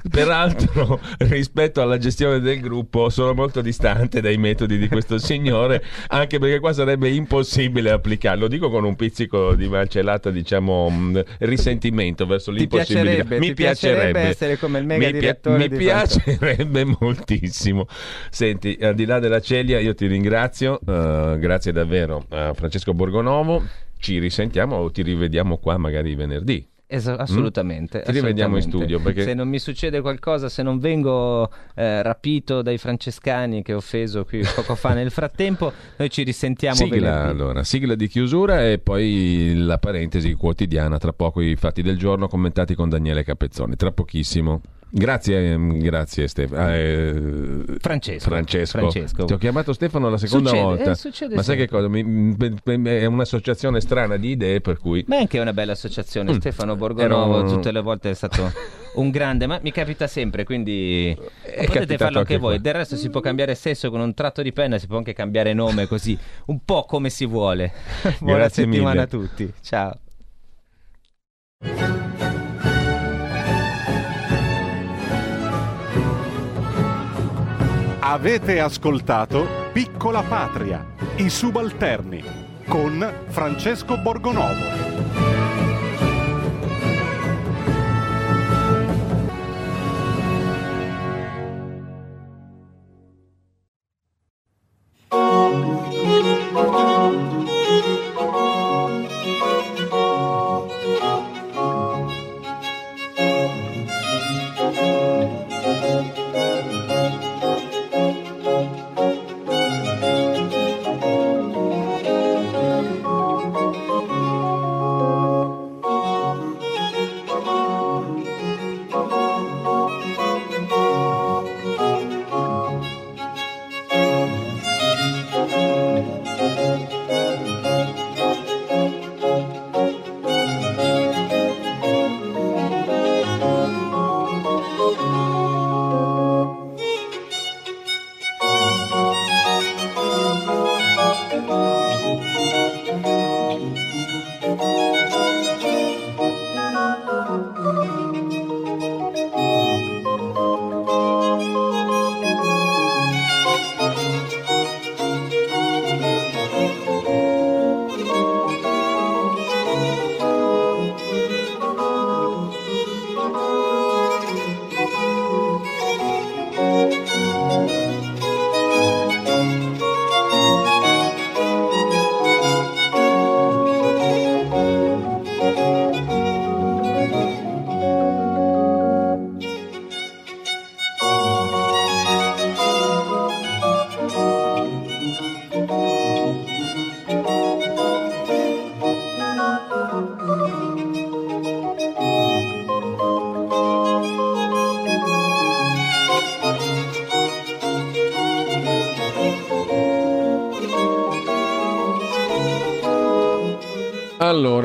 Peraltro, rispetto alla gestione del gruppo, sono molto distante dai metodi di questo signore, anche perché qua sarebbe impossibile applicarlo. Lo dico con un pizzico di malcelata, diciamo, mh, risentimento verso Ti l'impossibilità. piacerebbe, mi ti piacerebbe piacerebbe essere come il mega mi, direttore mi di piacerebbe moltissimo. Senti, al di là della Celia, io ti ringrazio, eh, grazie davvero a Francesco Borgonovo. Ci risentiamo o ti rivediamo qua magari venerdì. Esa- assolutamente. Mm? Ti rivediamo in studio, perché- Se non mi succede qualcosa, se non vengo eh, rapito dai francescani che ho offeso qui poco fa nel frattempo, noi ci risentiamo Sigla allora, sigla di chiusura e poi la parentesi quotidiana, tra poco i fatti del giorno commentati con Daniele Capezzoni, tra pochissimo. Grazie, ehm, grazie Stefano. eh, Francesco. Francesco. Francesco. Ti ho chiamato Stefano la seconda Succede, volta. eh, succede Ma sai che sempre. cosa? Mi- mi- è un'associazione strana di idee per cui... Ma è anche una bella associazione. Mm. Stefano Borgonovo Ero- tutte le volte è stato un grande, ma mi capita sempre, quindi potete capitato farlo anche anche voi. qua. Del resto si può cambiare sesso con un tratto di penna, si può anche cambiare nome così, un po' come si vuole. Buona Grazie settimana mille. a tutti. Ciao. Avete ascoltato Piccola Patria, i subalterni, con Francesco Borgonovo.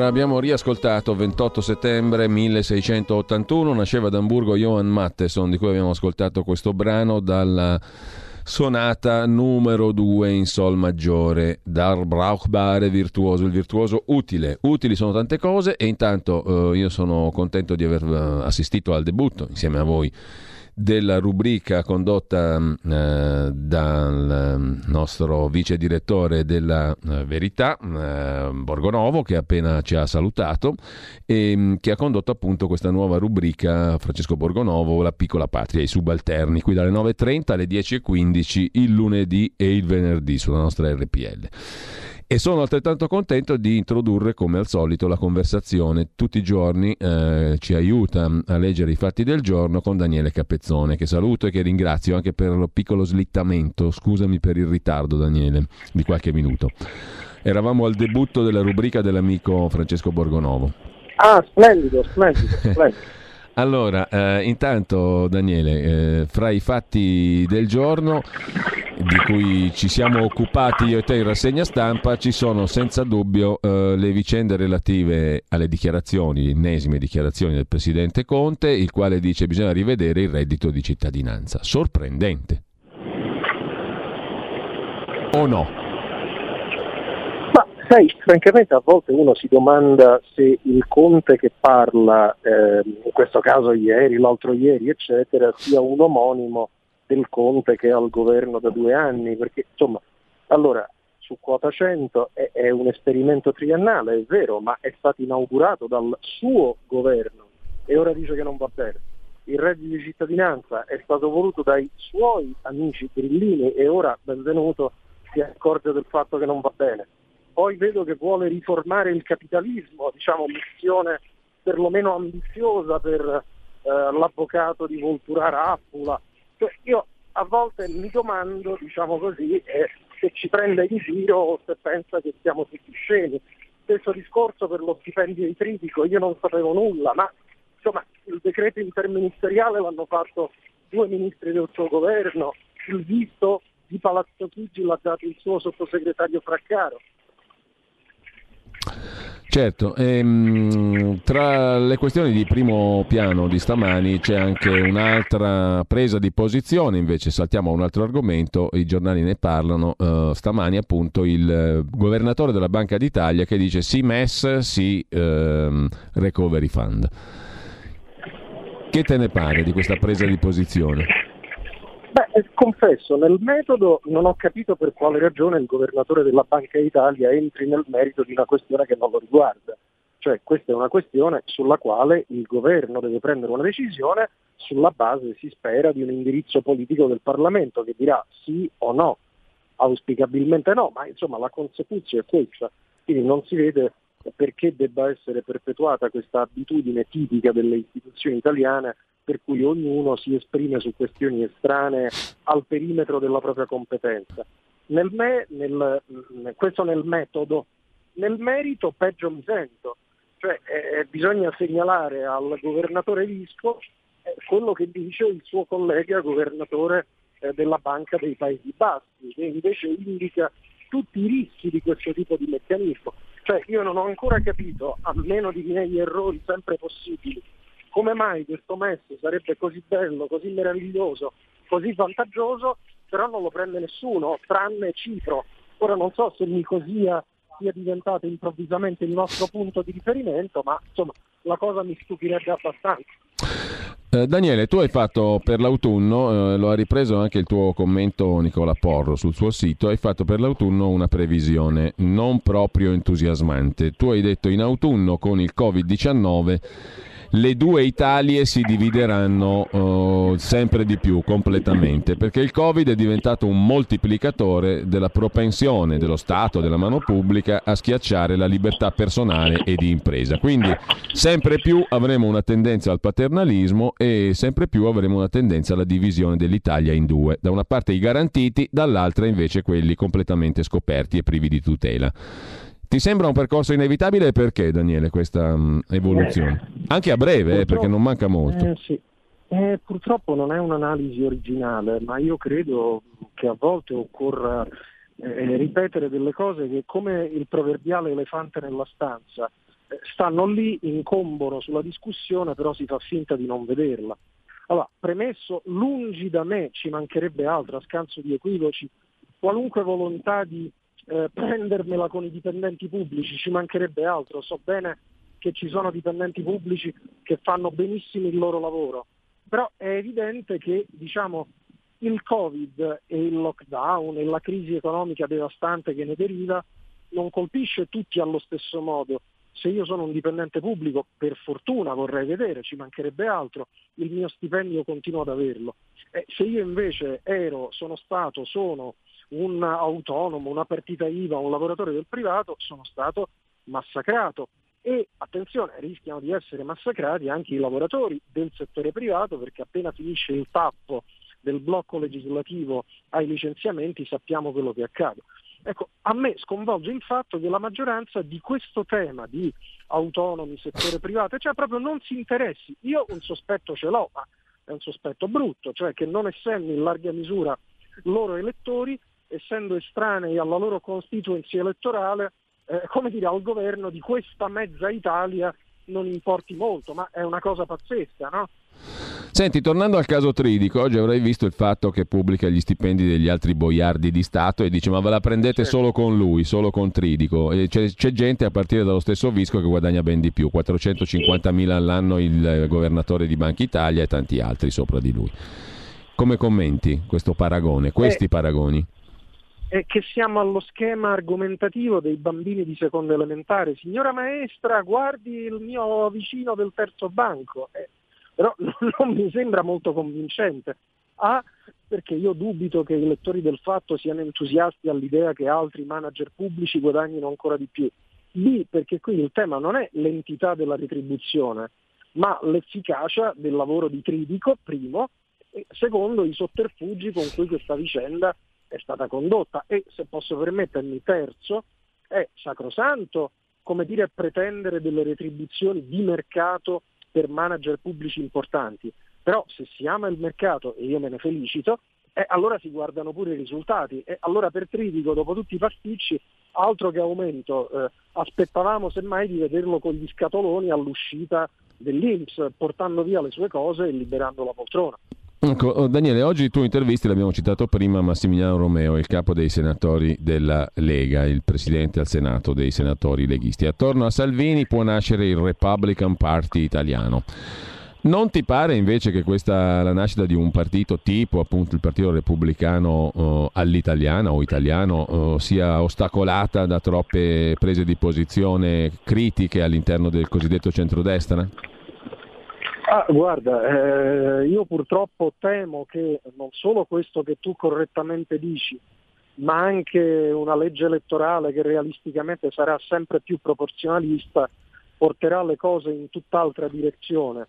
Abbiamo riascoltato 28 settembre 1681, nasceva ad Amburgo Johann Matteson, di cui abbiamo ascoltato questo brano dalla sonata numero 2 in sol maggiore, dar brauchbare virtuoso, il virtuoso utile. Utili sono tante cose e intanto eh, io sono contento di aver eh, assistito al debutto insieme a voi della rubrica condotta mm, eh, dal mm, nostro vice direttore della eh, Verità, eh, Borgonovo, che appena ci ha salutato e mm, che ha condotto appunto questa nuova rubrica, Francesco Borgonovo, La piccola patria, i subalterni, qui dalle 9.30 alle 10.15 il lunedì e il venerdì sulla nostra RPL. E sono altrettanto contento di introdurre, come al solito, la conversazione. Tutti i giorni eh, ci aiuta a leggere i fatti del giorno con Daniele Capezzone, che saluto e che ringrazio anche per lo piccolo slittamento. Scusami per il ritardo, Daniele, di qualche minuto. Eravamo al debutto della rubrica dell'amico Francesco Borgonovo. Ah, splendido, splendido, splendido. allora, eh, intanto Daniele, eh, fra i fatti del giorno di cui ci siamo occupati io e te in rassegna stampa ci sono senza dubbio eh, le vicende relative alle dichiarazioni, ennesime dichiarazioni del Presidente Conte, il quale dice che bisogna rivedere il reddito di cittadinanza. Sorprendente. O no? Sai, francamente a volte uno si domanda se il Conte che parla, eh, in questo caso ieri, l'altro ieri, eccetera, sia un omonimo del Conte che è al governo da due anni, perché insomma, allora su quota 100 è, è, un esperimento triennale, è vero, ma è stato inaugurato dal suo governo e ora dice che non va bene. Il reddito di cittadinanza è stato voluto dai suoi amici grillini e ora benvenuto si accorge del fatto che non va bene. Poi vedo che vuole riformare il capitalismo, diciamo missione perlomeno ambiziosa per eh, l'avvocato di Voltura Rappula, cioè, io a volte mi domando, diciamo così, eh, se ci prende in giro o se pensa che siamo tutti scemi. Stesso discorso per lo stipendio di critico, io non sapevo nulla, ma insomma il decreto interministeriale l'hanno fatto due ministri del suo governo, il visto di Palazzo Chigi l'ha dato il suo sottosegretario Fraccaro. Certo, ehm, tra le questioni di primo piano di stamani c'è anche un'altra presa di posizione, invece saltiamo a un altro argomento, i giornali ne parlano, eh, stamani appunto il governatore della Banca d'Italia che dice sì MES, sì ehm, Recovery Fund. Che te ne pare di questa presa di posizione? Beh, eh, confesso, nel metodo non ho capito per quale ragione il governatore della Banca d'Italia entri nel merito di una questione che non lo riguarda. Cioè questa è una questione sulla quale il governo deve prendere una decisione sulla base, si spera, di un indirizzo politico del Parlamento che dirà sì o no. Auspicabilmente no, ma insomma la consecuzione è questa. Quindi non si vede perché debba essere perpetuata questa abitudine tipica delle istituzioni italiane per cui ognuno si esprime su questioni estranee al perimetro della propria competenza. Nel me, nel, questo nel metodo, nel merito peggio mi sento, cioè eh, bisogna segnalare al governatore Visco eh, quello che dice il suo collega governatore eh, della Banca dei Paesi Bassi, che invece indica tutti i rischi di questo tipo di meccanismo. Cioè io non ho ancora capito, a meno di miei errori sempre possibili, come mai questo MES sarebbe così bello, così meraviglioso, così vantaggioso, però non lo prende nessuno, tranne Cipro. Ora non so se Nicosia sia diventato improvvisamente il nostro punto di riferimento, ma insomma la cosa mi stupirebbe abbastanza. Eh, Daniele, tu hai fatto per l'autunno, eh, lo ha ripreso anche il tuo commento Nicola Porro sul suo sito, hai fatto per l'autunno una previsione non proprio entusiasmante. Tu hai detto in autunno con il Covid-19 le due Italie si divideranno uh, sempre di più completamente perché il Covid è diventato un moltiplicatore della propensione dello Stato, della mano pubblica a schiacciare la libertà personale e di impresa. Quindi sempre più avremo una tendenza al paternalismo e sempre più avremo una tendenza alla divisione dell'Italia in due. Da una parte i garantiti, dall'altra invece quelli completamente scoperti e privi di tutela. Ti sembra un percorso inevitabile perché, Daniele, questa um, evoluzione? Anche a breve, eh, perché non manca molto. Eh, sì. eh, purtroppo non è un'analisi originale, ma io credo che a volte occorra eh, ripetere delle cose che come il proverbiale elefante nella stanza eh, stanno lì, incombono sulla discussione, però si fa finta di non vederla. Allora, premesso, lungi da me ci mancherebbe altro, a scanso di equivoci, qualunque volontà di eh, prendermela con i dipendenti pubblici, ci mancherebbe altro, so bene che ci sono dipendenti pubblici che fanno benissimo il loro lavoro, però è evidente che diciamo, il Covid e il lockdown e la crisi economica devastante che ne deriva non colpisce tutti allo stesso modo. Se io sono un dipendente pubblico, per fortuna vorrei vedere, ci mancherebbe altro, il mio stipendio continuo ad averlo. E se io invece ero, sono stato, sono un autonomo, una partita IVA, un lavoratore del privato, sono stato massacrato e attenzione, rischiano di essere massacrati anche i lavoratori del settore privato perché appena finisce il tappo del blocco legislativo ai licenziamenti sappiamo quello che accade. Ecco, a me sconvolge il fatto che la maggioranza di questo tema di autonomi, settore privato, cioè proprio non si interessi. Io un sospetto ce l'ho, ma è un sospetto brutto, cioè che non essendo in larga misura loro elettori, essendo estranei alla loro constituency elettorale, eh, come dire, al governo di questa mezza Italia non importi molto, ma è una cosa pazzesca, no? Senti, tornando al caso Tridico, oggi avrei visto il fatto che pubblica gli stipendi degli altri boiardi di Stato e dice ma ve la prendete solo con lui, solo con Tridico. C'è, c'è, gente a partire dallo stesso Visco che guadagna ben di più, 450 mila all'anno il governatore di Banca Italia e tanti altri sopra di lui. Come commenti questo paragone, questi eh, paragoni? è che siamo allo schema argomentativo dei bambini di seconda elementare. Signora maestra, guardi il mio vicino del terzo banco. Eh, però non mi sembra molto convincente. A, perché io dubito che i lettori del fatto siano entusiasti all'idea che altri manager pubblici guadagnino ancora di più. B, perché qui il tema non è l'entità della retribuzione, ma l'efficacia del lavoro di Tridico, primo, e secondo i sotterfugi con cui questa vicenda è stata condotta e se posso permettermi terzo è sacrosanto come dire pretendere delle retribuzioni di mercato per manager pubblici importanti, però se si ama il mercato e io me ne felicito, eh, allora si guardano pure i risultati. E allora per Tridico dopo tutti i pasticci altro che aumento, eh, aspettavamo semmai di vederlo con gli scatoloni all'uscita dell'Inps portando via le sue cose e liberando la poltrona. Ecco, oh, Daniele, oggi tu intervisti, l'abbiamo citato prima, Massimiliano Romeo, il capo dei senatori della Lega, il presidente al Senato dei senatori leghisti. Attorno a Salvini può nascere il Republican Party italiano. Non ti pare invece che questa la nascita di un partito tipo appunto il Partito Repubblicano uh, all'italiana o italiano uh, sia ostacolata da troppe prese di posizione critiche all'interno del cosiddetto centrodestra? Ah, guarda, eh, io purtroppo temo che non solo questo che tu correttamente dici, ma anche una legge elettorale che realisticamente sarà sempre più proporzionalista porterà le cose in tutt'altra direzione.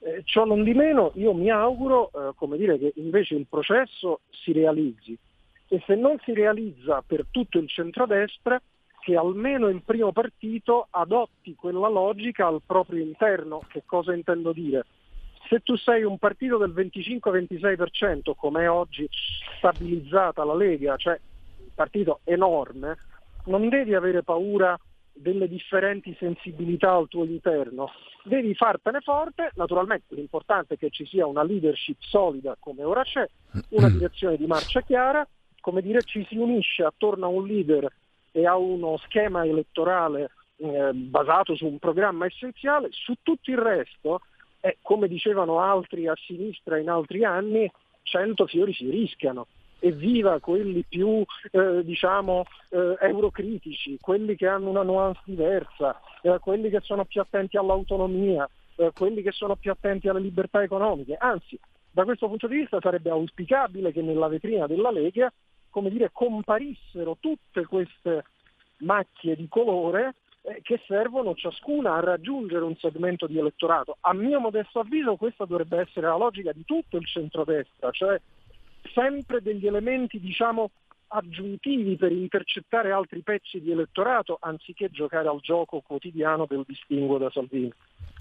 Eh, ciò non di meno io mi auguro eh, dire, che invece il processo si realizzi e se non si realizza per tutto il centrodestra che almeno il primo partito adotti quella logica al proprio interno. Che cosa intendo dire? Se tu sei un partito del 25-26%, come è oggi stabilizzata la Lega, cioè un partito enorme, non devi avere paura delle differenti sensibilità al tuo interno, devi fartene forte, naturalmente l'importante è che ci sia una leadership solida come ora c'è, una direzione di marcia chiara, come dire ci si unisce attorno a un leader e a uno schema elettorale eh, basato su un programma essenziale, su tutto il resto, eh, come dicevano altri a sinistra in altri anni, 100 fiori si rischiano. Evviva quelli più eh, diciamo, eh, eurocritici, quelli che hanno una nuance diversa, eh, quelli che sono più attenti all'autonomia, eh, quelli che sono più attenti alle libertà economiche. Anzi, da questo punto di vista sarebbe auspicabile che nella vetrina della Lega come dire, comparissero tutte queste macchie di colore eh, che servono ciascuna a raggiungere un segmento di elettorato. A mio modesto avviso questa dovrebbe essere la logica di tutto il centrodestra, cioè sempre degli elementi diciamo aggiuntivi per intercettare altri pezzi di elettorato anziché giocare al gioco quotidiano del distinguo da Salvini.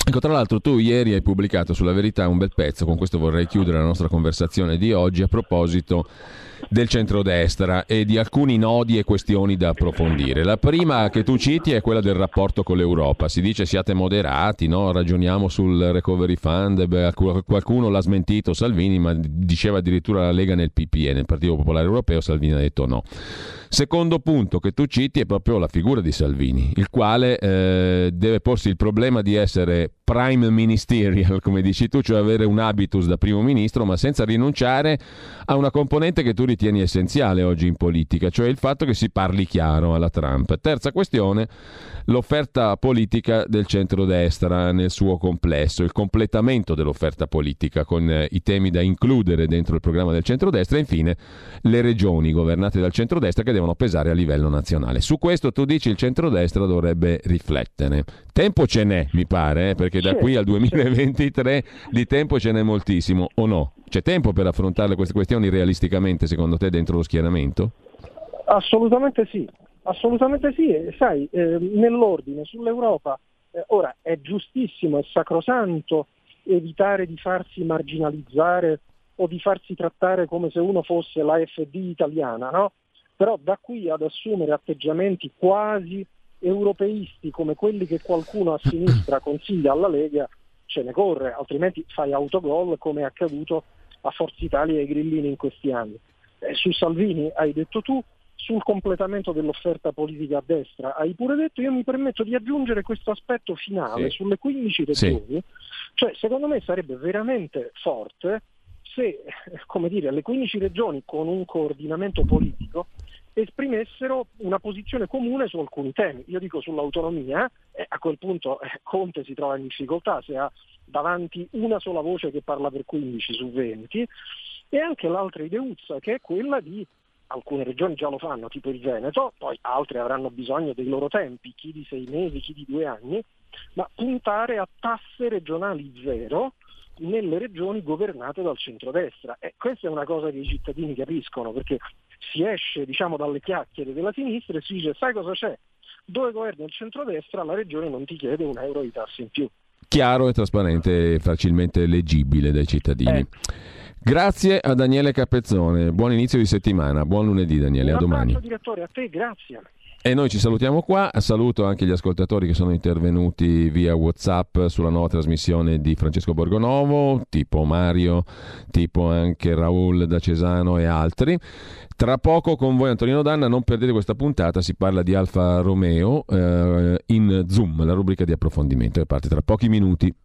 Ecco, tra l'altro tu ieri hai pubblicato sulla verità un bel pezzo, con questo vorrei chiudere la nostra conversazione di oggi a proposito del centrodestra e di alcuni nodi e questioni da approfondire. La prima che tu citi è quella del rapporto con l'Europa. Si dice siate moderati, no? ragioniamo sul recovery fund, Beh, qualcuno l'ha smentito Salvini, ma diceva addirittura la Lega nel PPE, nel Partito Popolare Europeo, Salvini ha detto no. Secondo punto che tu citi è proprio la figura di Salvini, il quale eh, deve porsi il problema di essere prime ministerial, come dici tu, cioè avere un habitus da primo ministro, ma senza rinunciare a una componente che tu ritieni essenziale oggi in politica, cioè il fatto che si parli chiaro alla Trump. Terza questione, l'offerta politica del centrodestra nel suo complesso, il completamento dell'offerta politica con eh, i temi da includere dentro il programma del centrodestra e infine le regioni governate dal centrodestra che devono pesare a livello nazionale. Su questo tu dici il centrodestra dovrebbe riflettere. Tempo ce n'è, mi pare, eh, perché da qui al 2023 di tempo ce n'è moltissimo, o no? C'è tempo per affrontare queste questioni realisticamente, secondo te, dentro lo schieramento? Assolutamente sì, assolutamente sì. sai, eh, nell'ordine sull'Europa, eh, ora è giustissimo, è sacrosanto evitare di farsi marginalizzare o di farsi trattare come se uno fosse la FD italiana, no? Però da qui ad assumere atteggiamenti quasi europeisti come quelli che qualcuno a sinistra consiglia alla Lega ce ne corre, altrimenti fai autogol come è accaduto a Forza Italia e ai grillini in questi anni. Eh, su Salvini hai detto tu, sul completamento dell'offerta politica a destra hai pure detto, io mi permetto di aggiungere questo aspetto finale sì. sulle 15 regioni, sì. cioè secondo me sarebbe veramente forte se, come dire, le 15 regioni con un coordinamento politico esprimessero una posizione comune su alcuni temi. Io dico sull'autonomia, eh, a quel punto eh, Conte si trova in difficoltà se ha davanti una sola voce che parla per 15 su 20 e anche l'altra ideuzza che è quella di alcune regioni già lo fanno, tipo il Veneto, poi altre avranno bisogno dei loro tempi, chi di sei mesi, chi di due anni, ma puntare a tasse regionali zero nelle regioni governate dal centrodestra. E questa è una cosa che i cittadini capiscono, perché si esce diciamo, dalle chiacchiere della sinistra e si dice sai cosa c'è? Dove governa il centrodestra la regione non ti chiede un euro di tasse in più. Chiaro e trasparente e facilmente leggibile dai cittadini. Eh. Grazie a Daniele Capezzone, buon inizio di settimana, buon lunedì Daniele, un a domani. direttore, a te, grazie. E noi ci salutiamo qua, saluto anche gli ascoltatori che sono intervenuti via Whatsapp sulla nuova trasmissione di Francesco Borgonovo, tipo Mario, tipo anche Raul da Cesano e altri. Tra poco con voi Antonino Danna, non perdete questa puntata, si parla di Alfa Romeo eh, in Zoom, la rubrica di approfondimento, che parte tra pochi minuti.